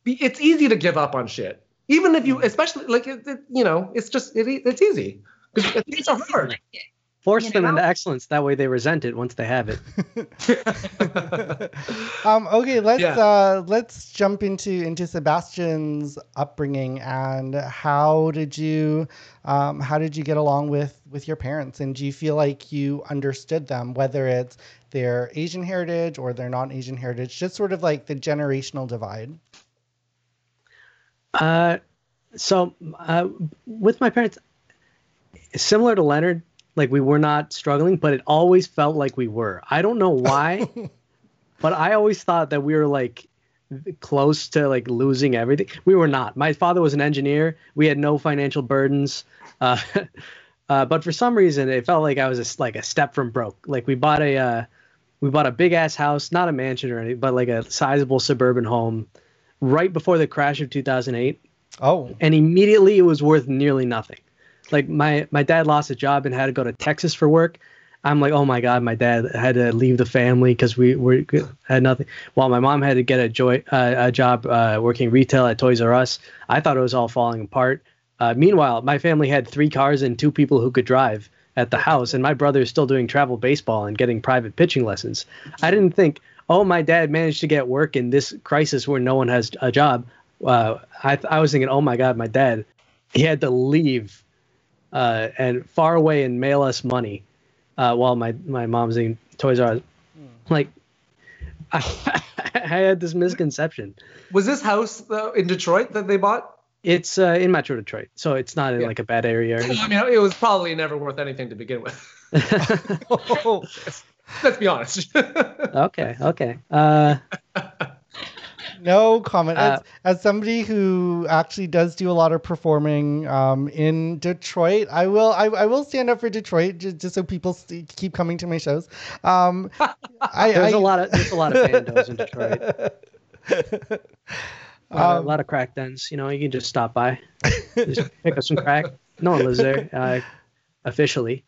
be- it's easy to give up on shit. Even if you, especially like it, it, you know, it's just it, it's easy because things are hard.
Force
You
them
know?
into excellence. That way they resent it once they have it.
um, okay, let's
Yeah.
uh, let's jump into into Sebastian's upbringing and how did you um, how did you get along with with your parents and do you feel like you understood them whether it's their Asian heritage or their non-Asian heritage, just sort of like the generational divide.
Uh, so uh, with my parents, similar to Leonard, like we were not struggling, but it always felt like we were. I don't know why, but I always thought that we were like close to like losing everything. We were not. My father was an engineer. We had no financial burdens. Uh, uh, but for some reason, it felt like I was a, like a step from broke. Like we bought a uh, we bought a big ass house, not a mansion or anything, but like a sizable suburban home right before the crash of 2008
Oh,
and immediately it was worth nearly nothing. Like my my dad lost his job and had to go to Texas for work. I'm like, oh my god, my dad had to leave the family because we were had nothing. While my mom had to get a joy uh, a job uh, working retail at Toys R Us. I thought it was all falling apart. Uh, meanwhile, my family had three cars and two people who could drive at the house, and my brother is still doing travel baseball and getting private pitching lessons. I didn't think, oh, my dad managed to get work in this crisis where no one has a job. Uh, I, I was thinking, oh my god, my dad, he had to leave uh, and far away and mail us money uh, while my my mom's in Toys R Us. Like, I, I had this misconception.
Was this house though, in Detroit that they bought?
It's uh, in Metro Detroit, so it's not in
Yeah.
like a bad area.
I mean, it was probably never worth anything to begin with.
Oh,
Let's be honest.
okay, okay. Uh,
no comment.
Uh,
as, as somebody who actually does do a lot of performing um, in Detroit, I will I, I will stand up for Detroit just, just so people st- keep coming to my shows. Um, I,
there's
I,
a lot of there's a lot of bandos in Detroit. A lot, of-
Um,
a lot of crack dens. You know, you can just stop by, just pick up some crack. No one lives there uh, officially.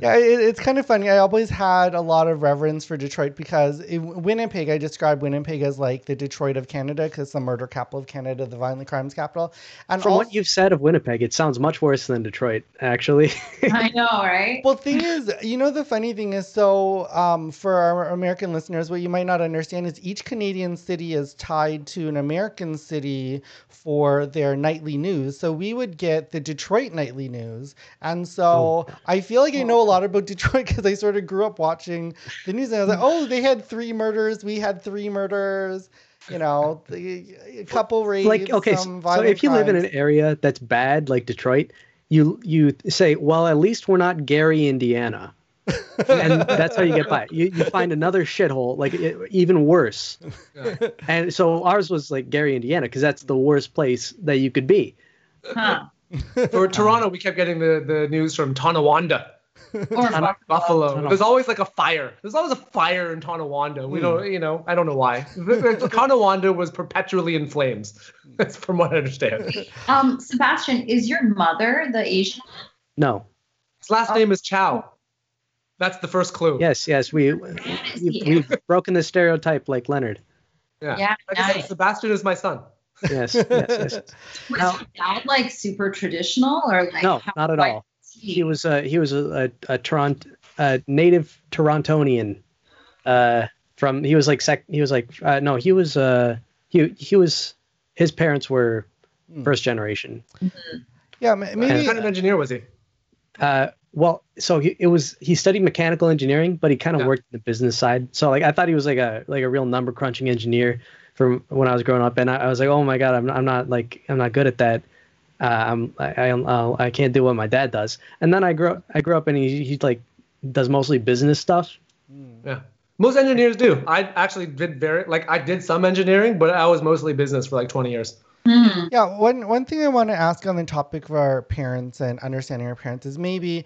Yeah, it, it's kind of funny. I always had a lot of reverence for Detroit because in Winnipeg, I describe Winnipeg as like the Detroit of Canada because the murder capital of Canada, the violent crimes capital. And
From
also,
what you've said of Winnipeg, it sounds much worse than Detroit, actually.
I know, right?
well, thing is, you know, the funny thing is, so um, for our American listeners, what you might not understand is each Canadian city is tied to an American city for their nightly news. So we would get the Detroit nightly news, and so I feel like I know a lot about Detroit because I sort of grew up watching the news, and I was like, oh, they had three murders, we had three murders. You know, the, a couple rapes.
like okay, so,
some
so
violent
if you live in an area that's bad, like Detroit, you you say, well, at least we're not Gary, Indiana. and that's how you get by. You, you find another shithole, like it, even worse.
Yeah.
And so ours was like Gary, Indiana, because that's the worst place that you could be.
Huh.
For Toronto, we kept getting the, the news from Tonawanda,
Or
Ton-
Buffalo.
Tono-
There's always like a fire. There's always a fire in Tonawanda. We don't, you know, I don't know why. The- the Tonawanda was perpetually in flames. That's from what I understand.
um, Sebastian, is your mother the Asian?
No.
His last name is Chow. That's the first clue.
Yes, yes, we, we we've, broken the stereotype like Leonard.
Yeah.
Yeah,
Like I said. Sebastian is my son.
Yes, yes, yes.
Was
Now-
your dad like super traditional or like
No,
how
not at
white
all.
Was
He was a he was a a, a Toronto a native Torontonian. Uh, from he was like sec he was like uh, no he was uh he he was his parents were
Hmm.
first generation.
yeah, ma-
What
maybe.
kind of engineer was he?
Uh, well, so he, it was he studied mechanical engineering, but he kind of
Yeah.
worked the business side. So like I thought he was like a like a real number crunching engineer from when I was growing up, and I, I was like, oh my god, I'm not, I'm not like I'm not good at that. Uh, I'm I I, uh, I can't do what my dad does. And then I grew up, I grew up and he he like does mostly business stuff.
Yeah. Most engineers do. I actually did very like I did some engineering, but I was mostly business for like 20 years.
Hmm.
Yeah, one one thing I want to ask on the topic of our parents and understanding our parents is maybe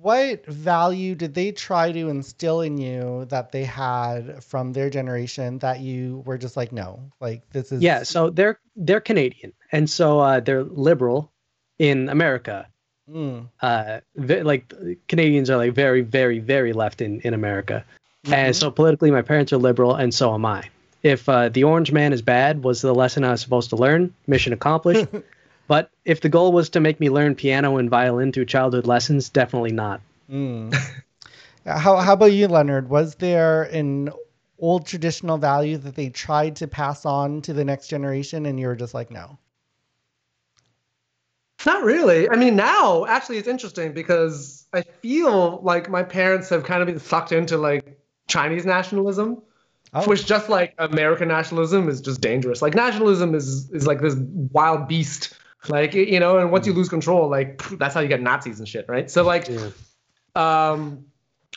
what value did they try to instill in you that they had from their generation that you were just like, no, like this is
Yeah, so they're they're Canadian, and so uh, they're liberal in America.
Mm,
Uh, ve- like Canadians are like very very very left in in America. And so politically, my parents are liberal, and so am I. If uh, the orange man is bad was the lesson I was supposed to learn, mission accomplished. but if the goal was to make me learn piano and violin through childhood lessons, definitely not.
Mm. how, how about you, Leonard? Was there an old traditional value that they tried to pass on to the next generation and you were just like, no?
Not really. I mean, now actually it's interesting because I feel like my parents have kind of been sucked into like Chinese nationalism, oh. which just like American nationalism is just dangerous. Like nationalism is is like this wild beast. Like you know, and once you lose control, like that's how you get Nazis and shit, right? So like, yeah. um,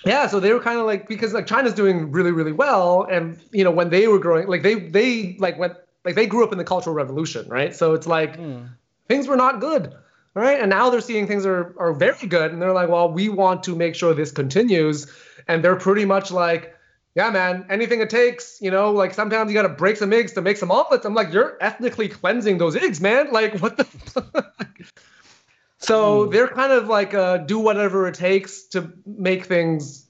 yeah. So they were kind of like because like China's doing really really well, and you know when they were growing, like they they like went like they grew up in the Cultural Revolution, right? So it's like. Mm things were not good. Right. And now they're seeing things are, are very good. And they're like, well, we want to make sure this continues. And they're pretty much like, yeah, man, anything it takes, you know, like sometimes you got to break some eggs to make some omelets. I'm like, you're ethnically cleansing those eggs, man. Like, what the? So mm. they're kind of like, uh, do whatever it takes to make things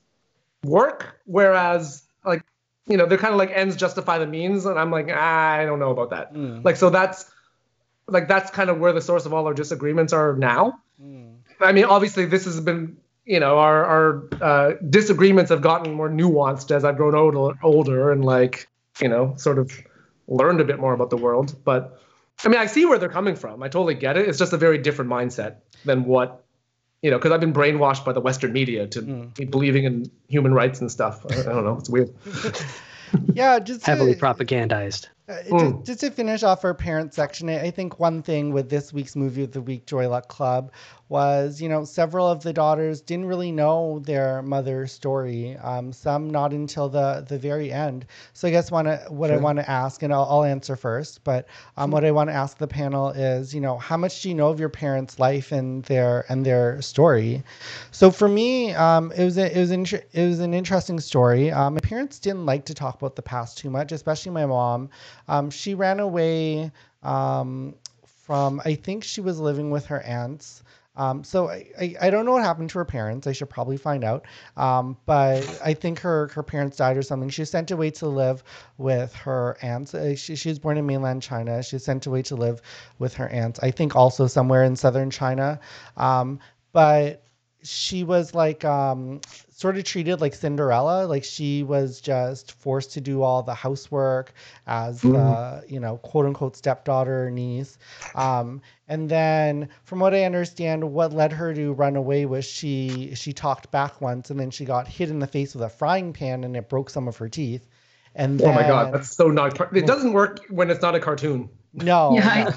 work. Whereas, like, you know, they're kind of like ends justify the means. And I'm like, ah, I don't know about that. Mm. Like, so that's, like that's kind of where the source of all our disagreements are now. Mm. I mean, obviously, this has been you know our our uh, disagreements have gotten more nuanced as I've grown older, older and like you know sort of learned a bit more about the world. But I mean, I see where they're coming from. I totally get it. It's just a very different mindset than what you know, because I've been brainwashed by the Western media to mm. be believing in human rights and stuff. I, I don't know. It's weird.
yeah, just
heavily to, propagandized.
Uh, mm. just, just, to finish off our parent section, I think one thing with this week's movie of the week, Joy Luck Club, was you know several of the daughters didn't really know their mother's story. Um, some not until the the very end. So I guess wanna, what sure. I want to ask, and I'll, I'll, answer first. But um, what I want to ask the panel is, you know, how much do you know of your parents' life and their and their story? So for me, um, it was a, it was an it was an interesting story. Um, my parents didn't like to talk about the past too much, especially my mom. Um, she ran away um, from, I think she was living with her aunts. Um, so I, I, I, don't know what happened to her parents. I should probably find out. Um, but I think her, her parents died or something. She was sent away to live with her aunts. Uh, she, she was born in mainland China. She was sent away to live with her aunts. I think also somewhere in southern China. Um, but she was like um, sort of treated like Cinderella. Like she was just forced to do all the housework as mm. the you know quote unquote stepdaughter niece. Um, and then from what I understand, what led her to run away was she she talked back once and then she got hit in the face with a frying pan and it broke some of her teeth. And
oh my god, that's so not. It doesn't work when it's not a cartoon.
No. Yeah. No.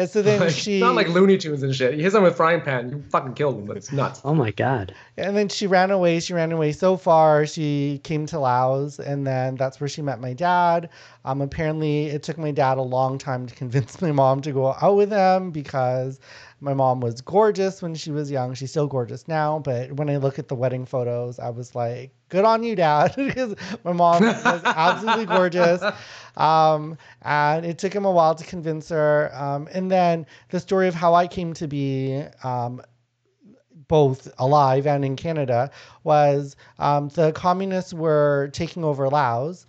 Yeah, so then
like,
she
not like Looney Tunes and shit. You hit someone with a frying pan, you fucking kill them. But it's nuts.
Oh my god.
And then she ran away. She ran away so far. She came to Laos, and then that's where she met my dad. Um, apparently, it took my dad a long time to convince my mom to go out with him because my mom was gorgeous when she was young. She's still gorgeous now, but when I look at the wedding photos, I was like, "Good on you, dad," because my mom was absolutely gorgeous. Um, and it took him a while to convince her. Um, and then the story of how I came to be um, both alive and in Canada was um, the communists were taking over Laos.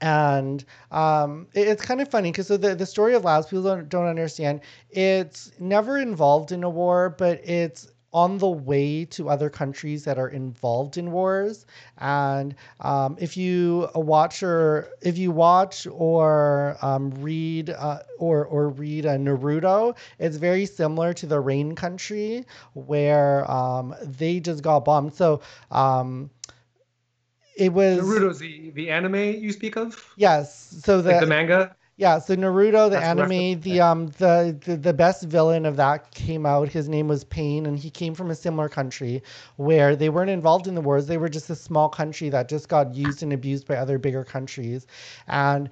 And um, it, it's kind of funny because so the, the story of Laos, people don't, don't understand. It's never involved in a war, but it's on the way to other countries that are involved in wars. And um, if you watch or if you watch or um, read uh, or or read a Naruto, it's very similar to the Rain Country, where um, they just got bombed. So um, it was
Naruto's the, the anime you speak of.
Yes. So the,
like the manga.
Yeah, so Naruto, the That's anime, the um the, the the best villain of that came out. His name was Pain, and he came from a similar country where they weren't involved in the wars. They were just a small country that just got used and abused by other bigger countries. And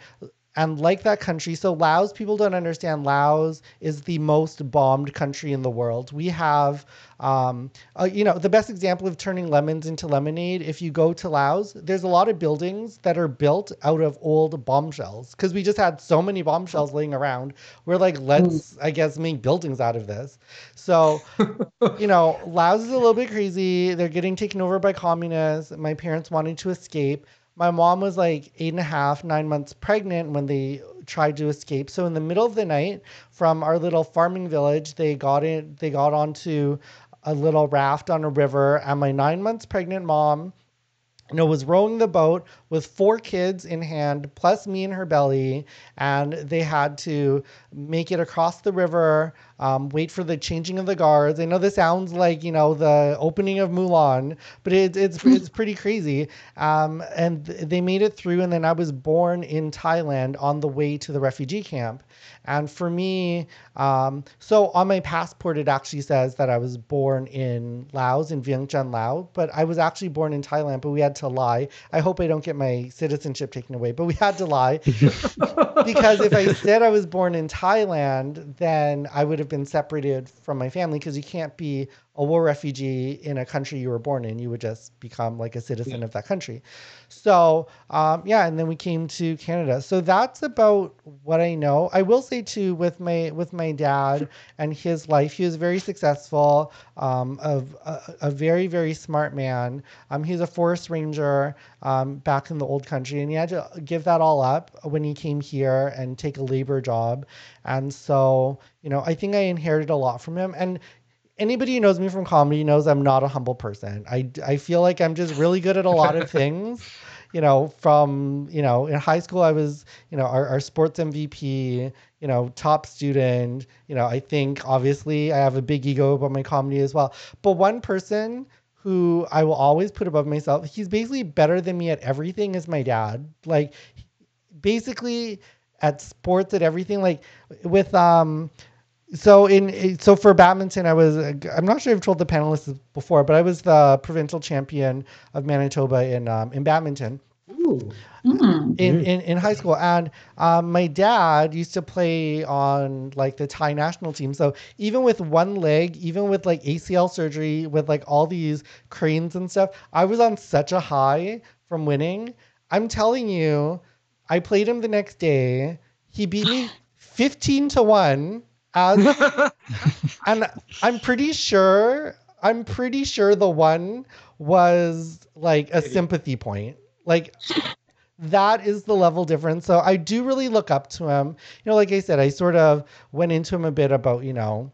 and like that country, so Laos, people don't understand. Laos is the most bombed country in the world. We have, um, uh, you know, the best example of turning lemons into lemonade. If you go to Laos, there's a lot of buildings that are built out of old bombshells because we just had so many bombshells laying around. We're like, let's, I guess, make buildings out of this. So, you know, Laos is a little bit crazy. They're getting taken over by communists. My parents wanted to escape my mom was like eight and a half, nine months pregnant when they tried to escape. So in the middle of the night, from our little farming village, they got in. They got onto a little raft on a river, and my nine months pregnant mom you know, was rowing the boat with four kids in hand, plus me in her belly, and they had to make it across the river, um, wait for the changing of the guards. I know this sounds like you know the opening of Mulan, but it, it's it's pretty crazy. Um, and they made it through, and then I was born in Thailand on the way to the refugee camp. And for me, um, so on my passport, it actually says that I was born in Laos, in Vientiane, Laos, but I was actually born in Thailand, but we had to lie. I hope I don't get my citizenship taken away, but we had to lie because if I said I was born in Thailand, then I would have been separated from my family because you can't be a war refugee in a country you were born in. You would just become like a citizen yeah. of that country. So um, yeah, and then we came to Canada. So that's about what I know. I will say too, with my with my dad and his life, he was very successful. Um, of a, a, very very smart man. Um, he's a forest ranger um, back in the old country, and he had to give that all up when he came here and take a labor job. And so you know, I think I inherited a lot from him. And anybody who knows me from comedy knows I'm not a humble person. I, I feel like I'm just really good at a lot of things. You know, from, you know, in high school, I was, you know, our, our sports MVP, you know, top student. You know, I think obviously I have a big ego about my comedy as well. But one person who I will always put above myself, he's basically better than me at everything, is my dad. Like, basically at sports, at everything. Like, with, um, so in so for badminton, I was I'm not sure I've told the panelists before, but I was the provincial champion of Manitoba in um, in badminton. Ooh. Mm. In, in in high school, and um, my dad used to play on like the Thai national team. So even with one leg, even with like ACL surgery, with like all these cranes and stuff, I was on such a high from winning. I'm telling you, I played him the next day. He beat me 15 to 1 Um, as, and I'm pretty sure I'm pretty sure the one was like a sympathy point. Like that is the level difference. So I do really look up to him. You know, like I said, I sort of went into him a bit about, you know,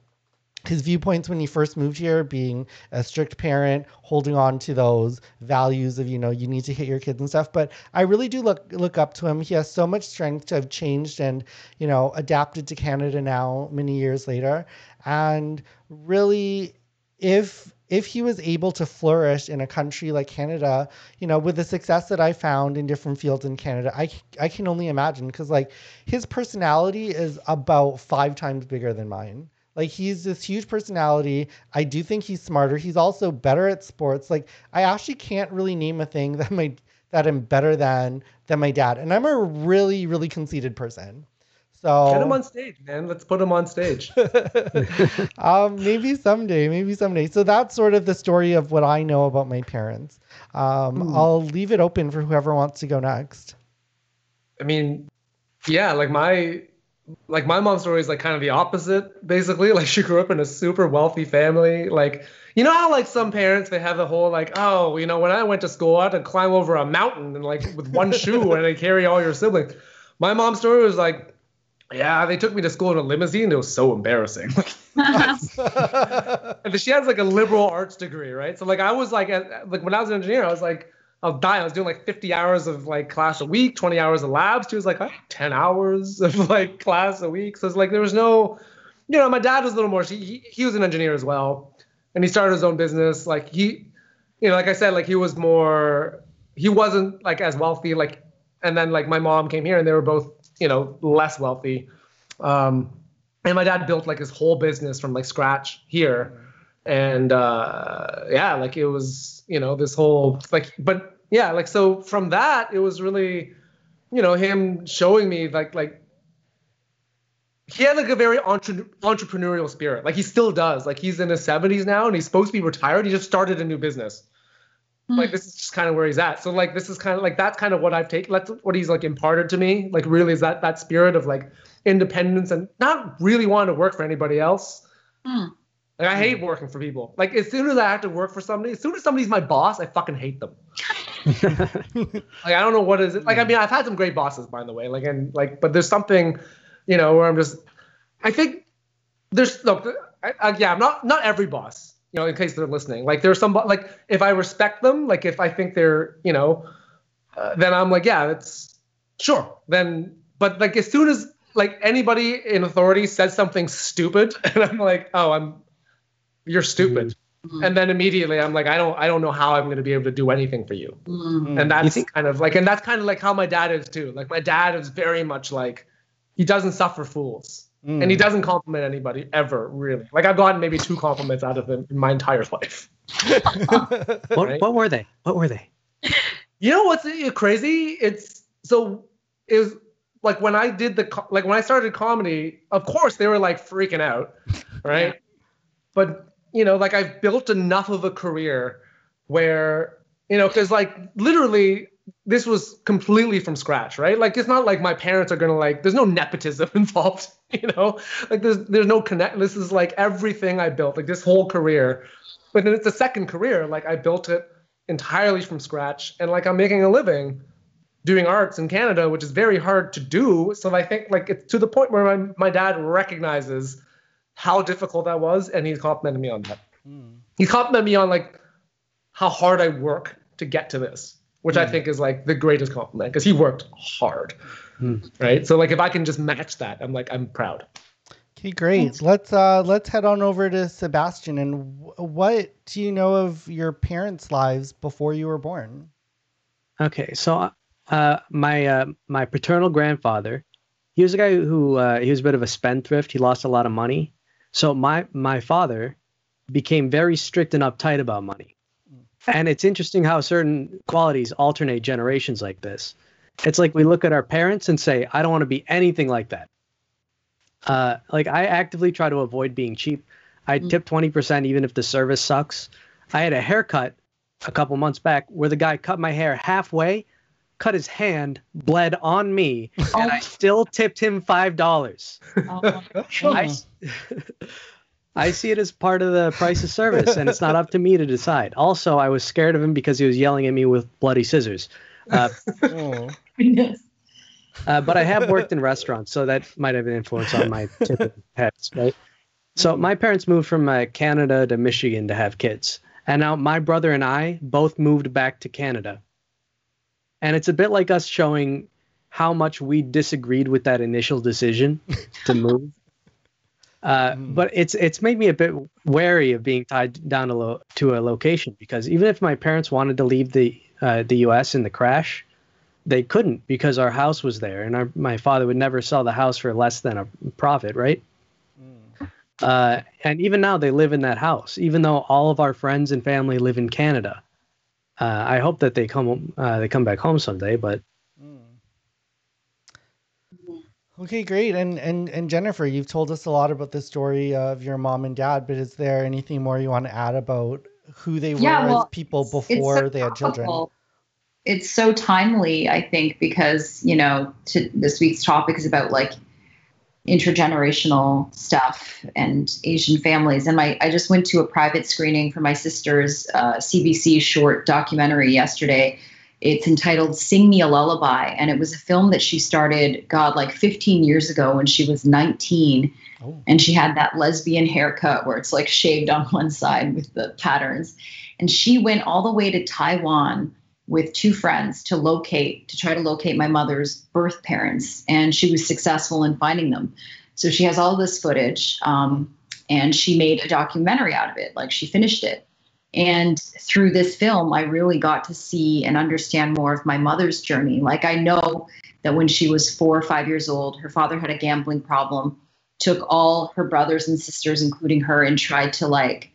his viewpoints when he first moved here being a strict parent holding on to those values of you know you need to hit your kids and stuff. But i really do look look up to him. He has so much strength to have changed and you know adapted to canada now many years later. And really if if he was able to flourish in a country like Canada, you know, with the success that I found in different fields in Canada, I, I can only imagine. Because like his personality is about five times bigger than mine. Like he's this huge personality. I do think he's smarter. He's also better at sports. Like I actually can't really name a thing that my that I'm better than than my dad. And I'm a really really conceited person. So
get him on stage, man. Let's put him on stage.
um, maybe someday, maybe someday. So that's sort of the story of what I know about my parents. Um, hmm. I'll leave it open for whoever wants to go next.
I mean, yeah, like my like my mom's story is like kind of the opposite basically. Like she grew up in a super wealthy family. Like you know how like some parents they have the whole like oh you know when i went to school i had to climb over a mountain and like with one shoe and they carry all your siblings. My mom's story was like yeah they took me to school in a limousine. It was so embarrassing. And she has like a liberal arts degree right? So like i was like like when i was an engineer i was like I was dying. I was doing like 50 hours of like class a week, 20 hours of labs. She was like, 10 hours of like class a week. So it's like there was no, you know, my dad was a little more. He he was an engineer as well, and he started his own business. Like he, you know, like I said, like he was more. He wasn't like as wealthy. Like, and then like my mom came here, and they were both, you know, less wealthy. Um, and my dad built like his whole business from like scratch here and uh, yeah, like it was, you know, this whole like, but yeah, like so from that, it was really, you know him showing me like like he had like a very entre- entrepreneurial spirit. Like he still does. Like he's in his 70s now and he's supposed to be retired. He just started a new business. Mm. Like this is just kind of where he's at. So like this is kind of like that's kind of what I've taken. That's what he's like imparted to me. Like really is that that spirit of like independence and not really wanting to work for anybody else. Mm. Like I hate working for people. Like as soon as I have to work for somebody, as soon as somebody's my boss, I fucking hate them. like I don't know what is it. Like I mean, I've had some great bosses, by the way. Like and like, but there's something you know, where I'm just, I think there's look, I, I, yeah, I'm not not every boss, you know, in case they're listening. Like there's some like if I respect them, like if I think they're, you know, uh, then I'm like, yeah, it's sure. Then, but like as soon as like anybody in authority says something stupid, and I'm like, oh, I'm, you're stupid. Mm-hmm. And then immediately I'm like, I don't, I don't know how I'm going to be able to do anything for you. Mm-hmm. And that's think- kind of like, and that's kind of like how my dad is too. Like my dad is very much like, he doesn't suffer fools. Mm. And he doesn't compliment anybody ever, really. Like I've gotten maybe two compliments out of him in my entire life.
what, right? what were they? What were they?
You know what's crazy? It's so it was like when I did the like when I started comedy. Of course, they were like freaking out, right? Yeah. But you know, like I've built enough of a career where you know, because like literally this was completely from scratch, right? Like it's not like my parents are gonna like. There's no nepotism involved, you know. Like there's there's no connect. This is like everything I built, like this whole career. But then it's a second career. Like I built it entirely from scratch, and like I'm making a living doing arts in Canada, which is very hard to do. So I think like it's to the point where my my dad recognizes how difficult that was, and he complimented me on that. Mm. He's complimented me on like how hard I work to get to this which mm. I hmm. think is like the greatest compliment because he worked hard, mm. right? So like if I can just match that, I'm like I'm proud.
Okay, great. Let's uh let's head on over to Sebastian. And what do you know of your parents' lives before you were born?
Okay, so uh, my uh, my paternal grandfather, he was a guy who uh, he was a bit of a spendthrift. He lost a lot of money. So my my father became very strict and uptight about money and it's interesting how certain qualities alternate generations like this. It's like we look at our parents and say, I don't want to be anything like that. Uh, like I actively try to avoid being cheap. I mm. tip 20% even if the service sucks. I had a haircut a couple months back where the guy cut my hair halfway, cut his hand, bled on me, and I still tipped him $5. Oh. I, I see it as part of the price of service, and it's not up to me to decide. Also, I was scared of him because he was yelling at me with bloody scissors. Uh, oh. uh, but I have worked in restaurants, so that might have an influence on my tip pets, right? So my parents moved from uh, Canada to Michigan to have kids, and now my brother and I both moved back to Canada. And it's a bit like us showing how much we disagreed with that initial decision to move. Uh, mm. But it's it's made me a bit wary of being tied down to, lo- to a location because even if my parents wanted to leave the uh, the U.S. in the crash, they couldn't because our house was there, and our, my father would never sell the house for less than a profit, right? Mm. Uh, and even now, they live in that house, even though all of our friends and family live in Canada. Uh, I hope that they come uh, they come back home someday, but
Okay, great. And and and Jennifer, you've told us a lot about the story of your mom and dad, but is there anything more you want to add about who they were well, as people before so they had children?
It's so timely, I think, because you know, to, this week's topic is about like intergenerational stuff and Asian families. And my I just went to a private screening for my sister's uh, CBC short documentary yesterday it's entitled Sing Me a Lullaby. And it was a film that she started, God, like 15 years ago when she was 19. Oh. And she had that lesbian haircut where it's like shaved on one side with the patterns. And she went all the way to Taiwan with two friends to locate, to try to locate my mother's birth parents. And she was successful in finding them. So she has all this footage. Um, and she made a documentary out of it. Like she finished it. And through this film, I really got to see and understand more of my mother's journey. Like, I know that when she was four or five years old, her father had a gambling problem, took all her brothers and sisters, including her, and tried to like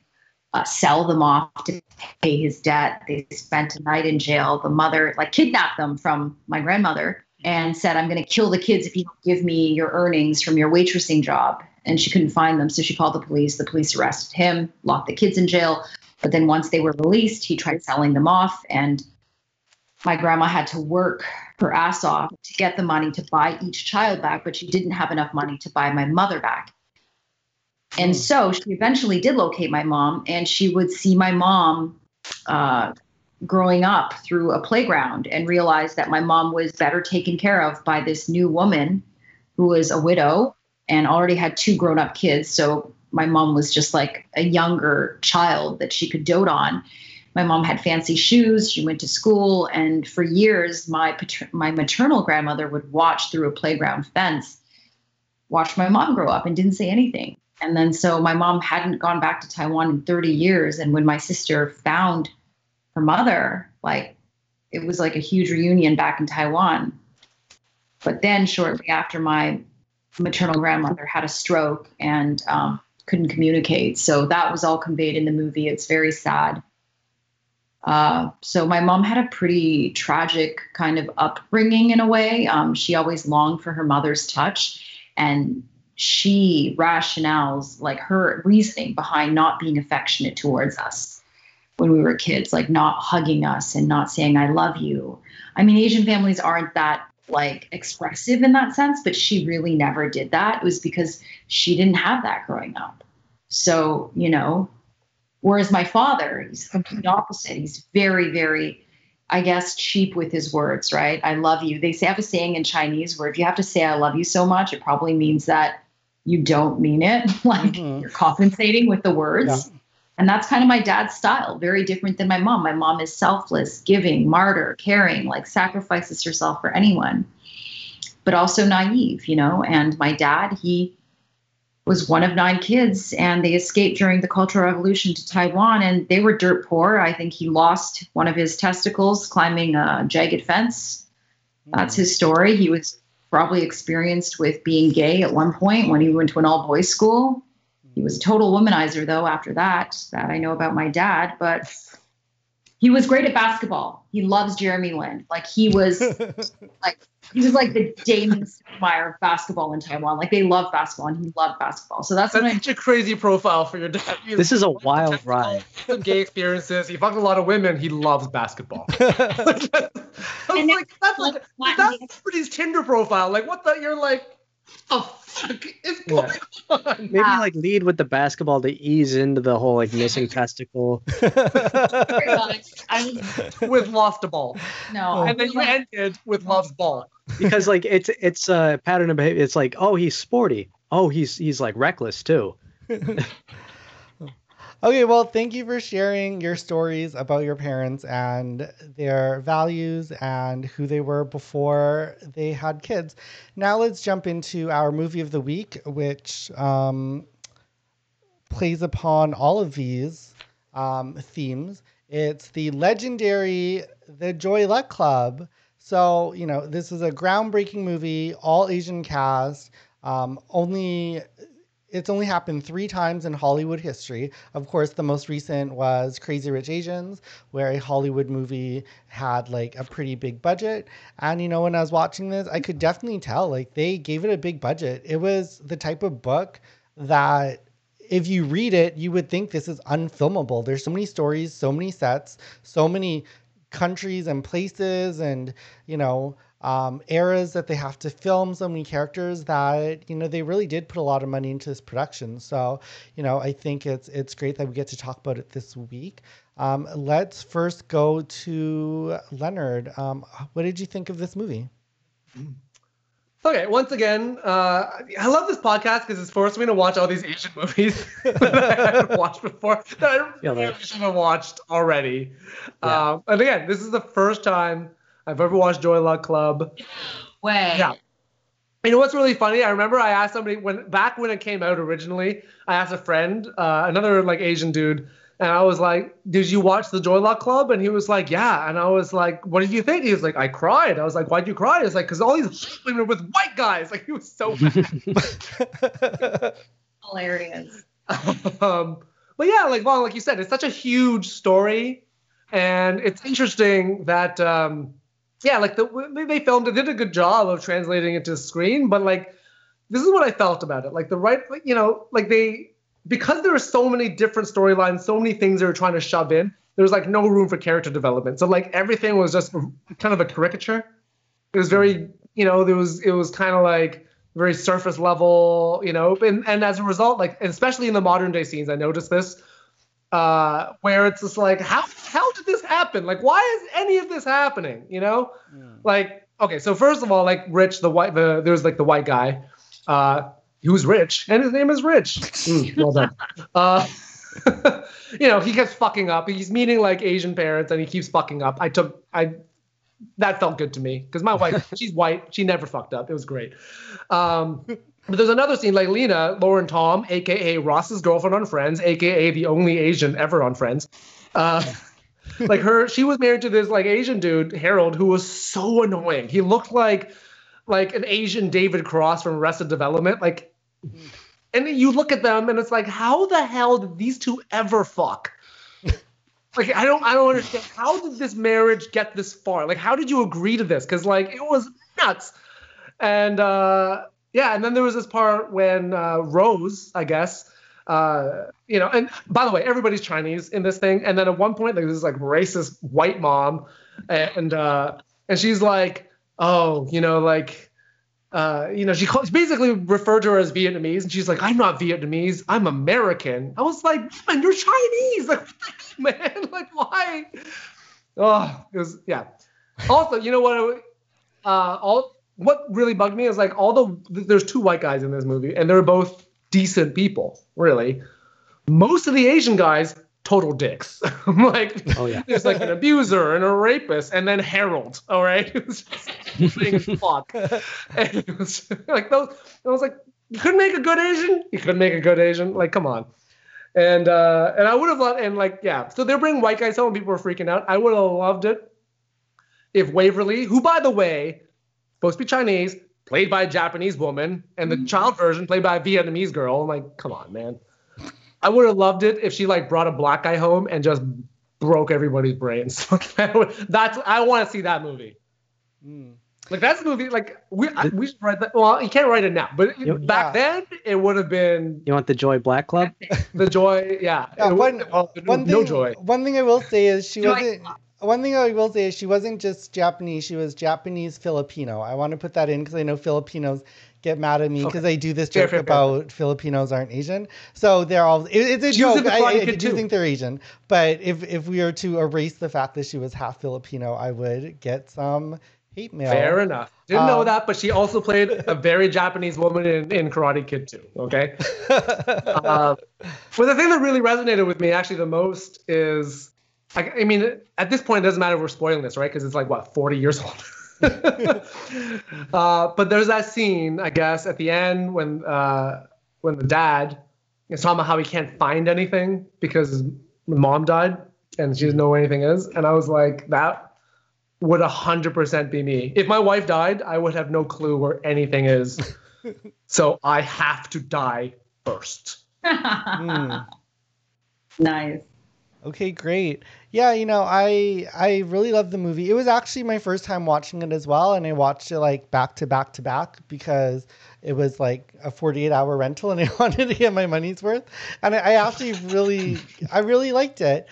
uh, sell them off to pay his debt. They spent a night in jail. The mother like kidnapped them from my grandmother and said, I'm going to kill the kids if you don't give me your earnings from your waitressing job. And she couldn't find them. So she called the police. The police arrested him, locked the kids in jail. But then once they were released, he tried selling them off. And my grandma had to work her ass off to get the money to buy each child back, but she didn't have enough money to buy my mother back. And mm. so she eventually did locate my mom, and she would see my mom uh, growing up through a playground and realized that my mom was better taken care of by this new woman who was a widow and already had two grown up kids. So my mom was just like a younger child that she could dote on. My mom had fancy shoes. She went to school, and for years, my pater- my maternal grandmother would watch through a playground fence, watch my mom grow up, and didn't say anything. And then so my mom hadn't gone back to Taiwan in 30 years. And when my sister found her mother, like it was like a huge reunion back in Taiwan. But then shortly after, my maternal grandmother had a stroke and um, couldn't communicate. So that was all conveyed in the movie. It's very sad. Uh, so my mom had a pretty tragic kind of upbringing in a way. Um, she always longed for her mother's touch, and she rationales like her reasoning behind not being affectionate towards us when we were kids, like not hugging us and not saying I love you. I mean, Asian families aren't that like expressive in that sense, but she really never did that. It was because she didn't have that growing up. So, you know, whereas my father, he's the complete opposite. He's very, very I guess, cheap with his words, right? I love you. They say, have a saying in Chinese where if you have to say I love you so much, it probably means that you don't mean it. like mm-hmm. you're compensating with the words. Yeah. And that's kind of my dad's style, very different than my mom. My mom is selfless, giving, martyr, caring, like sacrifices herself for anyone, but also naive, you know. And my dad, he was one of nine kids and they escaped during the Cultural Revolution to Taiwan and they were dirt poor. I think he lost one of his testicles climbing a jagged fence. That's mm. his story. He was probably experienced with being gay at one point when he went to an all boys school. He was a total womanizer, though, after that, that I know about my dad. But he was great at basketball. He loves Jeremy Lin. Like, he was like, he was like the Damon Stoudamire of basketball in Taiwan. Like, they love basketball, and he loved basketball. So that's,
that's such I, a crazy profile for your dad.
He this is a wild ride.
Some gay experiences. He fucked a lot of women. He loves basketball. like, like, that's like, that's pretty Tinder profile. Like, what the? You're like, oh fuck is going yeah. on?
Maybe like lead with the basketball to ease into the whole like missing testicle. with
lost a ball.
No, oh.
and then you ended with lost ball.
Because like it's it's a pattern of behavior. It's like oh he's sporty. Oh he's he's like reckless too.
Okay, well, thank you for sharing your stories about your parents and their values and who they were before they had kids. Now let's jump into our movie of the week, which um, plays upon all of these um, themes. It's the legendary The Joy Luck Club. So, you know, this is a groundbreaking movie, all Asian cast. Um, only it's only happened three times in Hollywood history. Of course, the most recent was Crazy Rich Asians, where a Hollywood movie had like a pretty big budget. And you know, when I was watching this, I could definitely tell like they gave it a big budget. It was the type of book that if you read it, you would think this is unfilmable. There's so many stories, so many sets, so many countries and places and you know um, eras that they have to film so many characters that you know they really did put a lot of money into this production. So you know I think it's it's great that we get to talk about it this week. Um, let's first go to Leonard. Um, what did you think of this movie?
Okay, once again, uh, I love this podcast because it's forced me to watch all these Asian movies that I haven't watched before that I really should have watched already. Yeah. Um, and again, this is the first time I've ever watched Joy Luck Club.
Way.
Yeah. You know what's really funny? I remember I asked somebody when back when it came out originally. I asked a friend, uh, another like Asian dude, and I was like, "Did you watch the Joy Luck Club?" And he was like, "Yeah." And I was like, "What did you think?" He was like, "I cried." I was like, "Why'd you cry?" He was like, "Cause all these women are with white guys." Like he was so
hilarious.
um, but yeah, like well, like you said, it's such a huge story, and it's interesting that. Um, yeah, like the they- filmed it, did a good job of translating it to screen, but like this is what I felt about it. Like the right, you know, like they because there are so many different storylines, so many things they were trying to shove in. There was like no room for character development. So like everything was just kind of a caricature. It was very, you know, there was it was kind of like very surface level, you know, and and as a result, like especially in the modern day scenes, I noticed this uh, where it's just like, how how did this happen? Like, why is any of this happening? You know, like okay, so first of all, like Rich, the white, the there's like the white guy, uh, who's rich, and his name is Rich. Mm, well done. Uh, you know, he keeps fucking up. He's meeting like Asian parents, and he keeps fucking up. I took I. That felt good to me because my wife, she's white. She never fucked up. It was great. Um, but there's another scene like Lena, Lauren Tom, aka Ross's girlfriend on Friends, aka the only Asian ever on Friends. Uh, like her, she was married to this like Asian dude, Harold, who was so annoying. He looked like like an Asian David Cross from Arrested Development. Like, and you look at them and it's like, how the hell did these two ever fuck? Like I don't I don't understand how did this marriage get this far? Like how did you agree to this? Because like it was nuts. And uh yeah, and then there was this part when uh Rose, I guess, uh you know, and by the way, everybody's Chinese in this thing. And then at one point, like this like racist white mom, and uh and she's like, oh, you know, like uh, you know, she calls, basically referred to her as Vietnamese, and she's like, "I'm not Vietnamese, I'm American." I was like, "Man, you're Chinese, like, man, like, why?" Oh, it was yeah. Also, you know what? Uh, all what really bugged me is like all the there's two white guys in this movie, and they're both decent people, really. Most of the Asian guys, total dicks. I'm like,
Oh, yeah.
there's like an abuser and a rapist, and then Harold. All right, it was just fuck. And it was like those. I was like, you couldn't make a good Asian. You couldn't make a good Asian. Like, come on. And uh, and I would have loved and like yeah. So they're bringing white guys home. and People were freaking out. I would have loved it if Waverly, who by the way, supposed to be Chinese, played by a Japanese woman, and the hmm. child version played by a Vietnamese girl. I'm like, come on, man. I would have loved it if she like brought a black guy home and just broke everybody's brains. that's I want to see that movie. Hmm. Like that's a movie. Like we I, we should write that. Well, you can't write it now, but
Yep.
back then it would have been
You want the Joy Black Club?
the joy. Yeah,
Yeah,
It would-
one,
well, no,
thing,
no joy.
One thing I will say is she
Joy.
wasn't. One thing I will say is she wasn't just Japanese. She was Japanese Filipino. I want to put that in because I know Filipinos get mad at me because I do this joke
fair, fair.
about Filipinos aren't Asian. So they're all. It, it's a
She
joke.
the
I, I do think they're Asian. But if if we were to erase the fact that she was half Filipino, I would get some hate mail.
Fair enough. Didn't know
Um,
that, but she also played a very Japanese woman in, in Karate Kid too. Okay. uh, but the thing that really resonated with me actually the most is, I, I mean, at this point, it doesn't matter if we're spoiling this, right? Because it's like what 40 years old. uh, but there's that scene, I guess, at the end when uh, when the dad is talking about how he can't find anything because his mom died and she doesn't know where anything is, and I was like, that would 100% be me. If my wife died, I would have no clue where anything is. so I have to die first.
Hmm.
Nice.
Okay, great. Yeah, you know, I I really love the movie. It was actually my first time watching it as well, and I watched it like back to back to back because it was like a 48 hour rental and I wanted to get my money's worth. And I, I actually really I really liked it.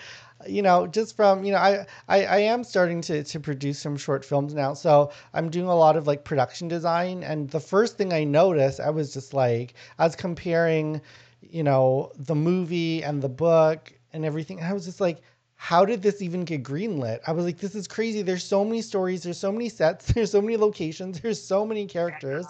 You know, just from, you know, I, I, I am starting to, to produce some short films now. So I'm doing a lot of like production design. And the first thing I noticed, I was just like, I was comparing, you know, the movie and the book and everything. And I was just like, how did this even get greenlit? I was like, this is crazy. There's so many stories, there's so many sets, there's so many locations, there's so many characters.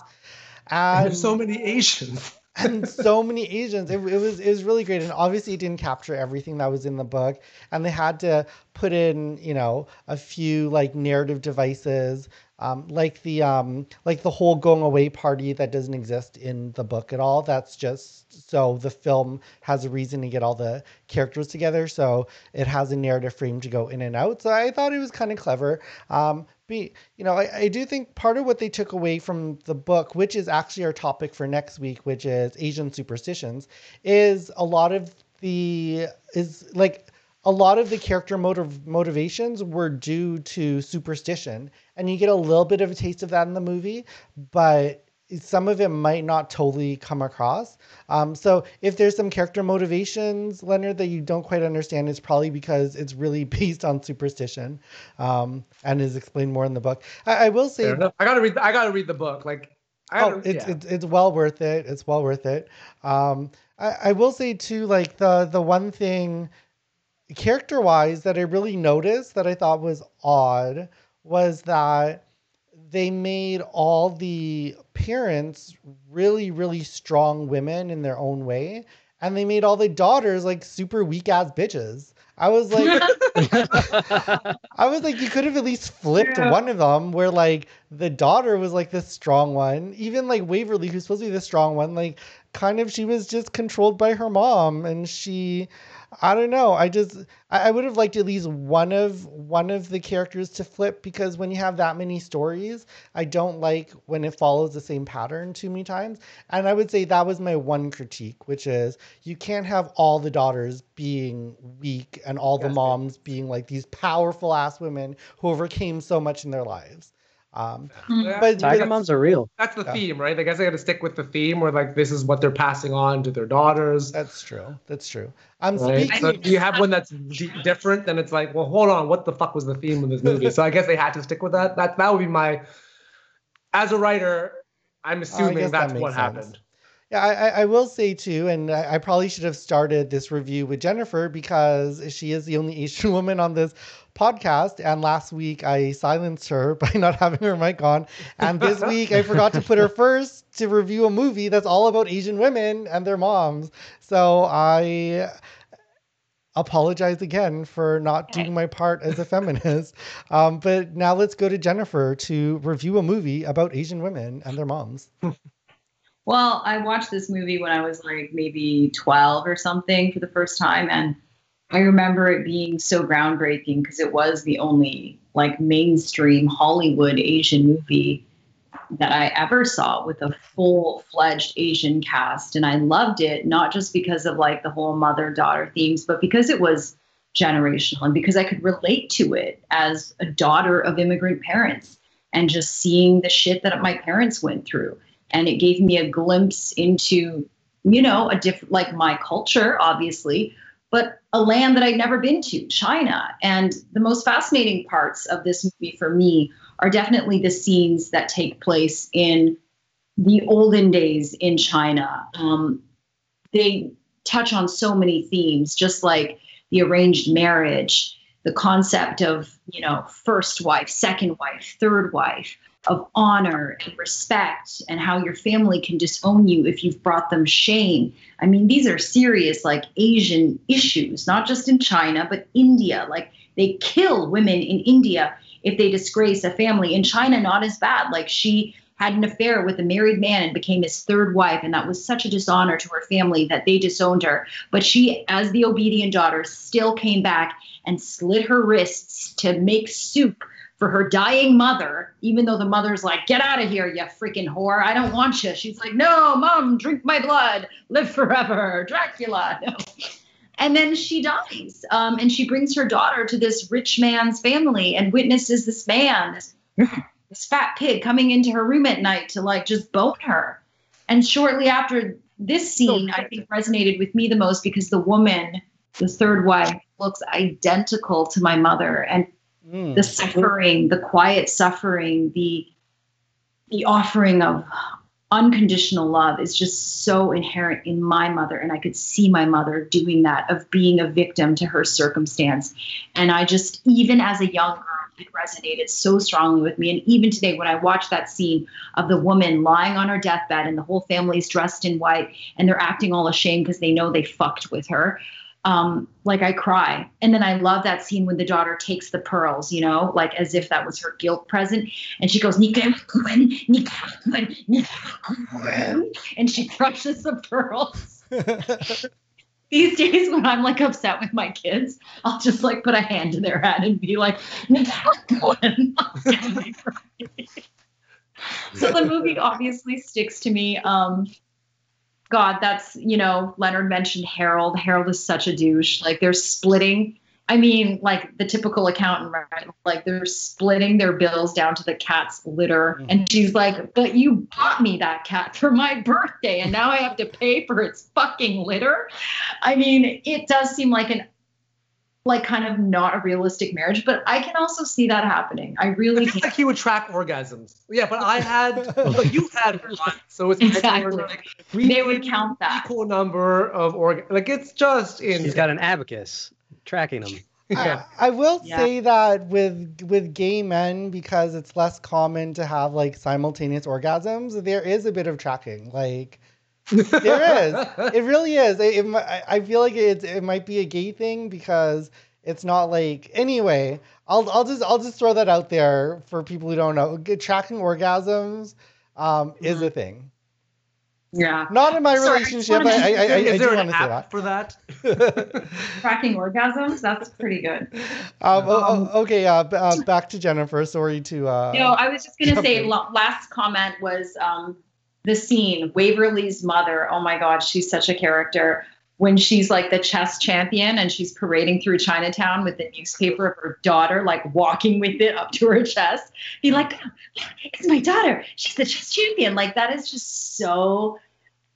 And
There's so many Asians.
and so many Asians. It, it was it was really great, and obviously it didn't capture everything that was in the book, and they had to put in you know a few like narrative devices, um, like the um, like the whole going away party that doesn't exist in the book at all. That's just so the film has a reason to get all the characters together, so it has a narrative frame to go in and out. So I thought it was kind of clever. Um, be you know I, I do think part of what they took away from the book which is actually our topic for next week which is asian superstitions is a lot of the is like a lot of the character motiv- motivations were due to superstition, and you get a little bit of a taste of that in the movie, but some of it might not totally come across. Um, so if there's some character motivations, Leonard, that you don't quite understand, it's probably because it's really based on superstition, um, and is explained more in the book. I, I will say,
I gotta read. I gotta read the book. Like, I
oh, it's,
yeah.
it's it's well worth it. It's well worth it. Um, I, I will say too, like the the one thing character wise that I really noticed that I thought was odd was that they made all the parents really, really strong women in their own way. And they made all the daughters like super weak ass bitches. I was like, I was like, you could have at least flipped
Yeah.
one of them where like the daughter was like the strong one. Even like Waverly, who's supposed to be the strong one, like kind of she was just controlled by her mom and she I don't know. I just I, I would have liked at least one of one of the characters to flip because when you have that many stories, I don't like when it follows the same pattern too many times. And I would say that was my one critique, which is you can't have all the daughters being weak and all the
Yes,
moms being like these powerful ass women who overcame so much in their lives. Um,
Yeah,
but-
Tiger
but-
moms are real.
That's the
Yeah.
theme, right? I guess they got to stick with the theme where like this is what they're passing on to their daughters.
that's true. That's true. I'm
Right?
speaking.
So if you have one that's d- different, then it's like, well, hold on, what the fuck was the theme of this movie? so I guess they had to stick with that. That that would be my. As a writer, I'm assuming
guess that
that's
makes
what
sense.
happened.
I, I will say too, and I, I probably should have started this review with Jennifer because she is the only Asian woman on this podcast. And last week I silenced her by not having her mic on. And this week I forgot to put her first to review a movie that's all about Asian women and their moms. So I apologize again for not doing my part as a feminist. Um, but now let's go to Jennifer to review a movie about Asian women and their moms.
Well, I watched this movie when I was like maybe 12 or something for the first time. And I remember it being so groundbreaking because it was the only like mainstream Hollywood Asian movie that I ever saw with a full fledged Asian cast. And I loved it, not just because of like the whole mother daughter themes, but because it was generational and because I could relate to it as a daughter of immigrant parents and just seeing the shit that my parents went through and it gave me a glimpse into you know a different like my culture obviously but a land that i'd never been to china. And the most fascinating parts of this movie for me are definitely the scenes that take place in the olden days in china. Um, they touch on so many themes just like the arranged marriage the concept of you know first wife second wife third wife of honor and respect and how your family can disown you if you've brought them shame. I mean, these are serious, like Asian issues, not just in China, but India. Like they kill women in India if they disgrace a family. In China, not as bad. Like she had an affair with a married man and became his third wife. And that was such a dishonor to her family that they disowned her. But she, as the obedient daughter, still came back and slit her wrists to make soup for her dying mother, even though the mother's like, get out of here, you freaking whore. I don't want you. She's like, no, mom, drink my blood, live forever, Dracula. No. And then she dies. Um, and she brings her daughter to this rich man's family and witnesses this man, this, this fat pig, coming into her room at night to like just bone her. And shortly after this scene, I think resonated with me the most because the woman, the third wife, looks identical to my mother. And
Mm.
the suffering, the quiet suffering, the the offering of unconditional love is just so inherent in my mother and I could see my mother doing that of being a victim to her circumstance and I just even as a young girl it resonated so strongly with me and even today when I watch that scene of the woman lying on her deathbed and the whole family's dressed in white and they're acting all ashamed because they know they fucked with her um, like I cry. And then I love that scene when the daughter takes the pearls, you know, like as if that was her guilt present. And she goes, "Nicaraguan, Nicaraguan, Nicaraguan," and she crushes the pearls. These days, when I'm like upset with my kids, I'll just like put a hand to their head and be like, Nicaraguan. so the movie obviously sticks to me. Um, God, that's, you know, Leonard mentioned Harold. Harold is such a douche. Like they're splitting I mean, like the typical accountant, right? Like they're splitting their bills down to the cat's litter.
Mhm.
And she's like, But you bought me that cat for my birthday, and now I have to pay for its fucking litter. I mean, it does seem like an like kind of not a realistic marriage, but I can also see that happening. I really
It's
can.
like he would track orgasms. Yeah, but I had, but you had one, so it's
Exactly.
like, we
They would count that.
Equal number of orgasms. Like it's just in.
He's got an abacus tracking them.
yeah.
I, I will
Yeah.
say that with with gay men, because it's less common to have like simultaneous orgasms, there is a bit of tracking. Like there is. It really is. It, it, I I feel like it, it might be a gay thing because it's not like anyway. I'll I'll just I'll just throw that out there for people who don't know. Tracking orgasms um, is a thing.
Yeah.
Not in my
Sorry,
relationship. I, I, I, I,
is
I
there
do
an
want say
app
that.
for that?
Tracking orgasms, that's pretty good.
Um, o- o- okay, uh, b- uh, back to Jennifer. Sorry to. Uh,
No, I was just gonna say last comment was um, the scene Waverly's mother. Oh my God, she's such a character. When she's like the chess champion and she's parading through Chinatown with the newspaper of her daughter, like walking with it up to her chest, be like, oh, "Look, "It's my daughter. She's the chess champion." Like that is just so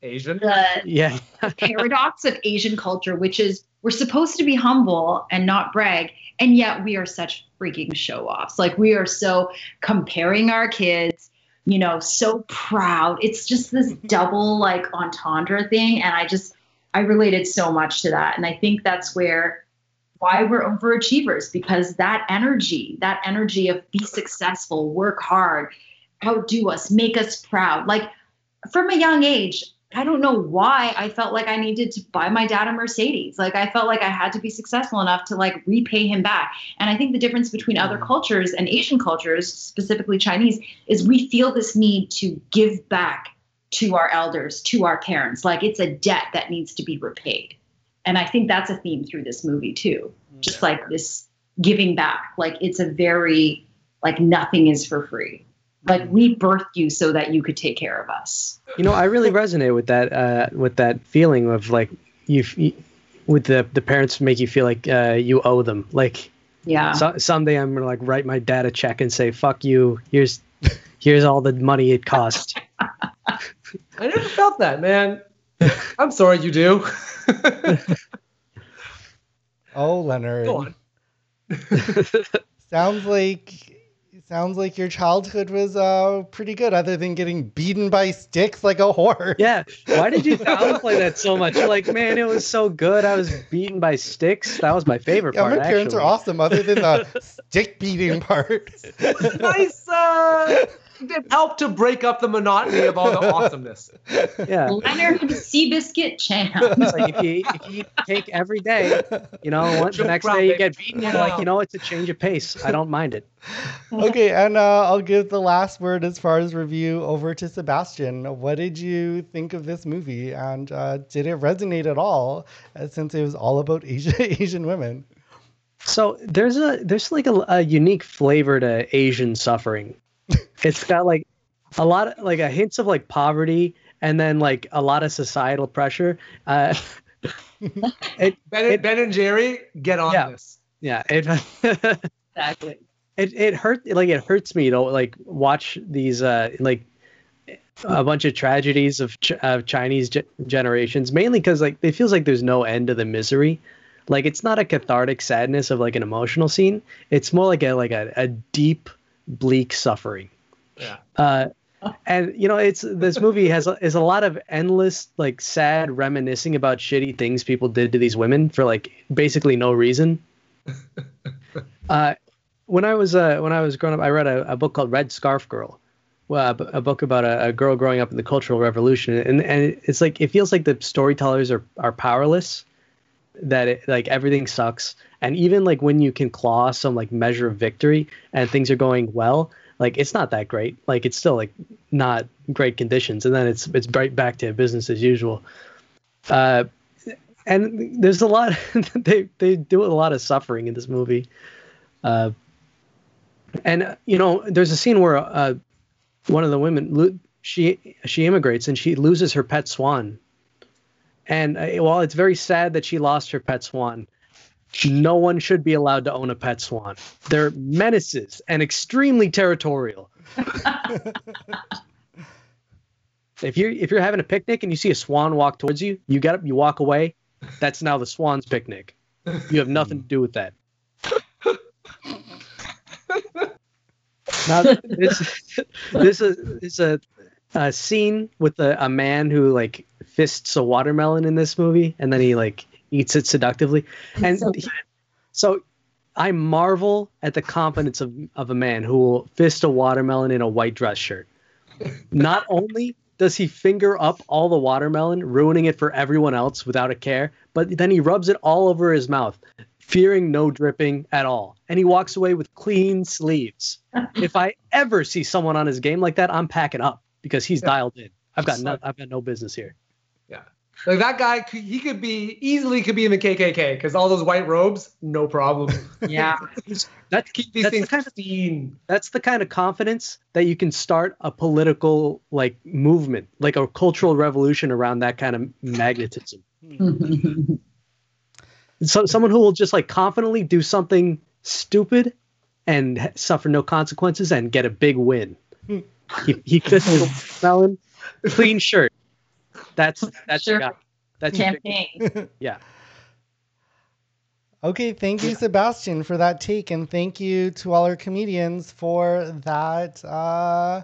Asian.
the
Yeah.
paradox of Asian culture, which is we're supposed to be humble and not brag, and yet we are such freaking show offs. Like we are so comparing our kids, you know, so proud. It's just this mm-hmm. double like entendre thing. And I just, I related so much to that. And I think that's where why we're overachievers because that energy, that energy of be successful, work hard, outdo us, make us proud. Like from a young age, I don't know why I felt like I needed to buy my dad a Mercedes. Like I felt like I had to be successful enough to like repay him back. And I think the difference between other
Mhm.
cultures and Asian cultures, specifically Chinese, is we feel this need to give back to our elders, to our parents. Like it's a debt that needs to be repaid. And I think that's a theme through this movie too. Just like this giving back. Like it's a very like nothing is for free. Like we birthed you so that you could take care of us.
You know, I really resonate with that uh, with that feeling of like you, you with the the parents make you feel like uh, you owe them. Like
Yeah.
so, someday I'm gonna like write my dad a check and say fuck you. Here's here's all the money it cost.
I never felt that, man. I'm sorry you do.
Oh, Leonard.
Go on.
Sounds like sounds like your childhood was uh pretty good, other than getting beaten by sticks like a whore.
Yeah. Why did you downplay that so much? You're like, man, it was so good. I was beaten by sticks. That was my favorite
Yeah,
part.
my parents are awesome, other than the stick beating part.
nice. Uh, it helped to break up the monotony of all the awesomeness.
Yeah.
Leonard Seabiscuit champ.
It's like if you if you eat cake every day, you know, one, the next day you get beaten. You're like, you know, it's a change of pace. I don't mind it.
okay, and uh, I'll give the last word as far as review over to Sebastian. What did you think of this movie, and uh, did it resonate at all? Uh, since it was all about Asian Asian women.
So there's a there's like a, a unique flavor to Asian suffering. It's got like a lot of like a hints of like poverty and then like a lot of societal pressure. Uh, it
Ben,
It-
ben and Jerry, get on
Yeah.
this.
yeah it
exactly.
it it hurt like it hurts me to like watch these uh like a bunch of tragedies of, Ch- of Chinese ge- generations mainly because like it feels like there's no end to the misery like it's not a cathartic sadness of like an emotional scene it's more like a like a, a deep bleak suffering
Yeah.
uh and you know it's this movie has is a lot of endless like sad reminiscing about shitty things people did to these women for like basically no reason uh when I was uh, when I was growing up, I read a, a book called Red Scarf Girl, well, a, b- a book about a, a girl growing up in the Cultural Revolution, and and it's like it feels like the storytellers are are powerless, that it, like everything sucks, and even like when you can claw some like measure of victory and things are going well, like it's not that great, like it's still like not great conditions, and then it's it's right back to business as usual. Uh, and there's a lot they they do a lot of suffering in this movie. Uh, and you know, there's a scene where uh, one of the women she she immigrates and she loses her pet swan. And uh, while it's very sad that she lost her pet swan, No one should be allowed to own a pet swan. They're menaces and extremely territorial. if you're if you're having a picnic and you see a swan walk towards you, you get up, you walk away. That's now the swan's picnic. You have nothing to do with that. now this this is, is a, a scene with a, a man who like fists a watermelon in this movie, and then he like eats it seductively, and
So-
he- so I marvel at the confidence of, of a man who will fist a watermelon in a white dress shirt. Not only does he finger up all the watermelon, ruining it for everyone else without a care, but then he rubs it all over his mouth, fearing no dripping at all. And he walks away with clean sleeves. if I ever see someone on his game like that, I'm packing up because he's dialed in. I've got no, I've got no business here.
Like that guy, he could be easily could be in the KKK because all those white robes, no problem.
Yeah.
That's
Keep these
That's the
things
kind of-
clean.
that's the kind of confidence that you can start a political like movement, like a cultural revolution around that kind of magnetism. So someone who will just like confidently do something stupid and suffer no consequences and get a big win. Hmm. he he fisted a melon, clean shirt. That's that's your guy. That's your big-
Campaign.
yeah.
Okay, thank you, Sebastian, for that take, and thank you to all our comedians for that uh,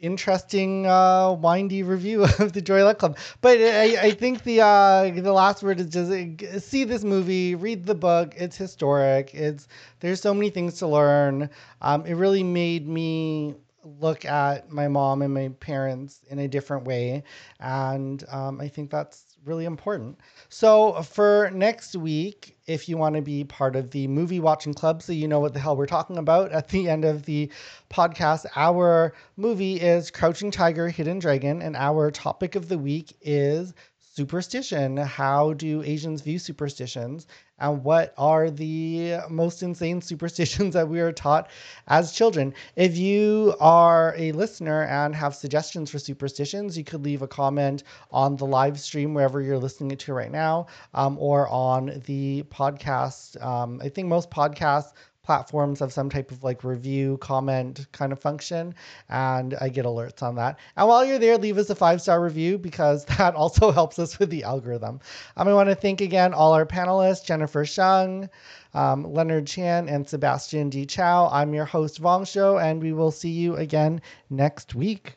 interesting, uh, windy review of the Joy Luck Club. But I, I think the uh, the last word is just uh, see this movie, read the book. It's historic. It's there's so many things to learn. Um, it really made me look at my mom and my parents in a different way, and um, I think that's really important. So for next week, if you want to be part of the movie watching club, so you know what the hell we're talking about at the end of the podcast, our movie is Crouching Tiger, Hidden Dragon, and our topic of the week is superstition. How do Asians view superstitions? And what are the most insane superstitions that we are taught as children? If you are a listener and have suggestions for superstitions, you could leave a comment on the live stream wherever you're listening to right now, um, or on the podcast. Um, I think most podcast platforms have some type of like review comment kind of function and i get alerts on that. And while you're there leave us a five star review because that also helps us with the algorithm. Um, i want to thank again all our panelists jennifer shung um, leonard chan and sebastian d. Chow. I'm your host vong show and we will see you again next week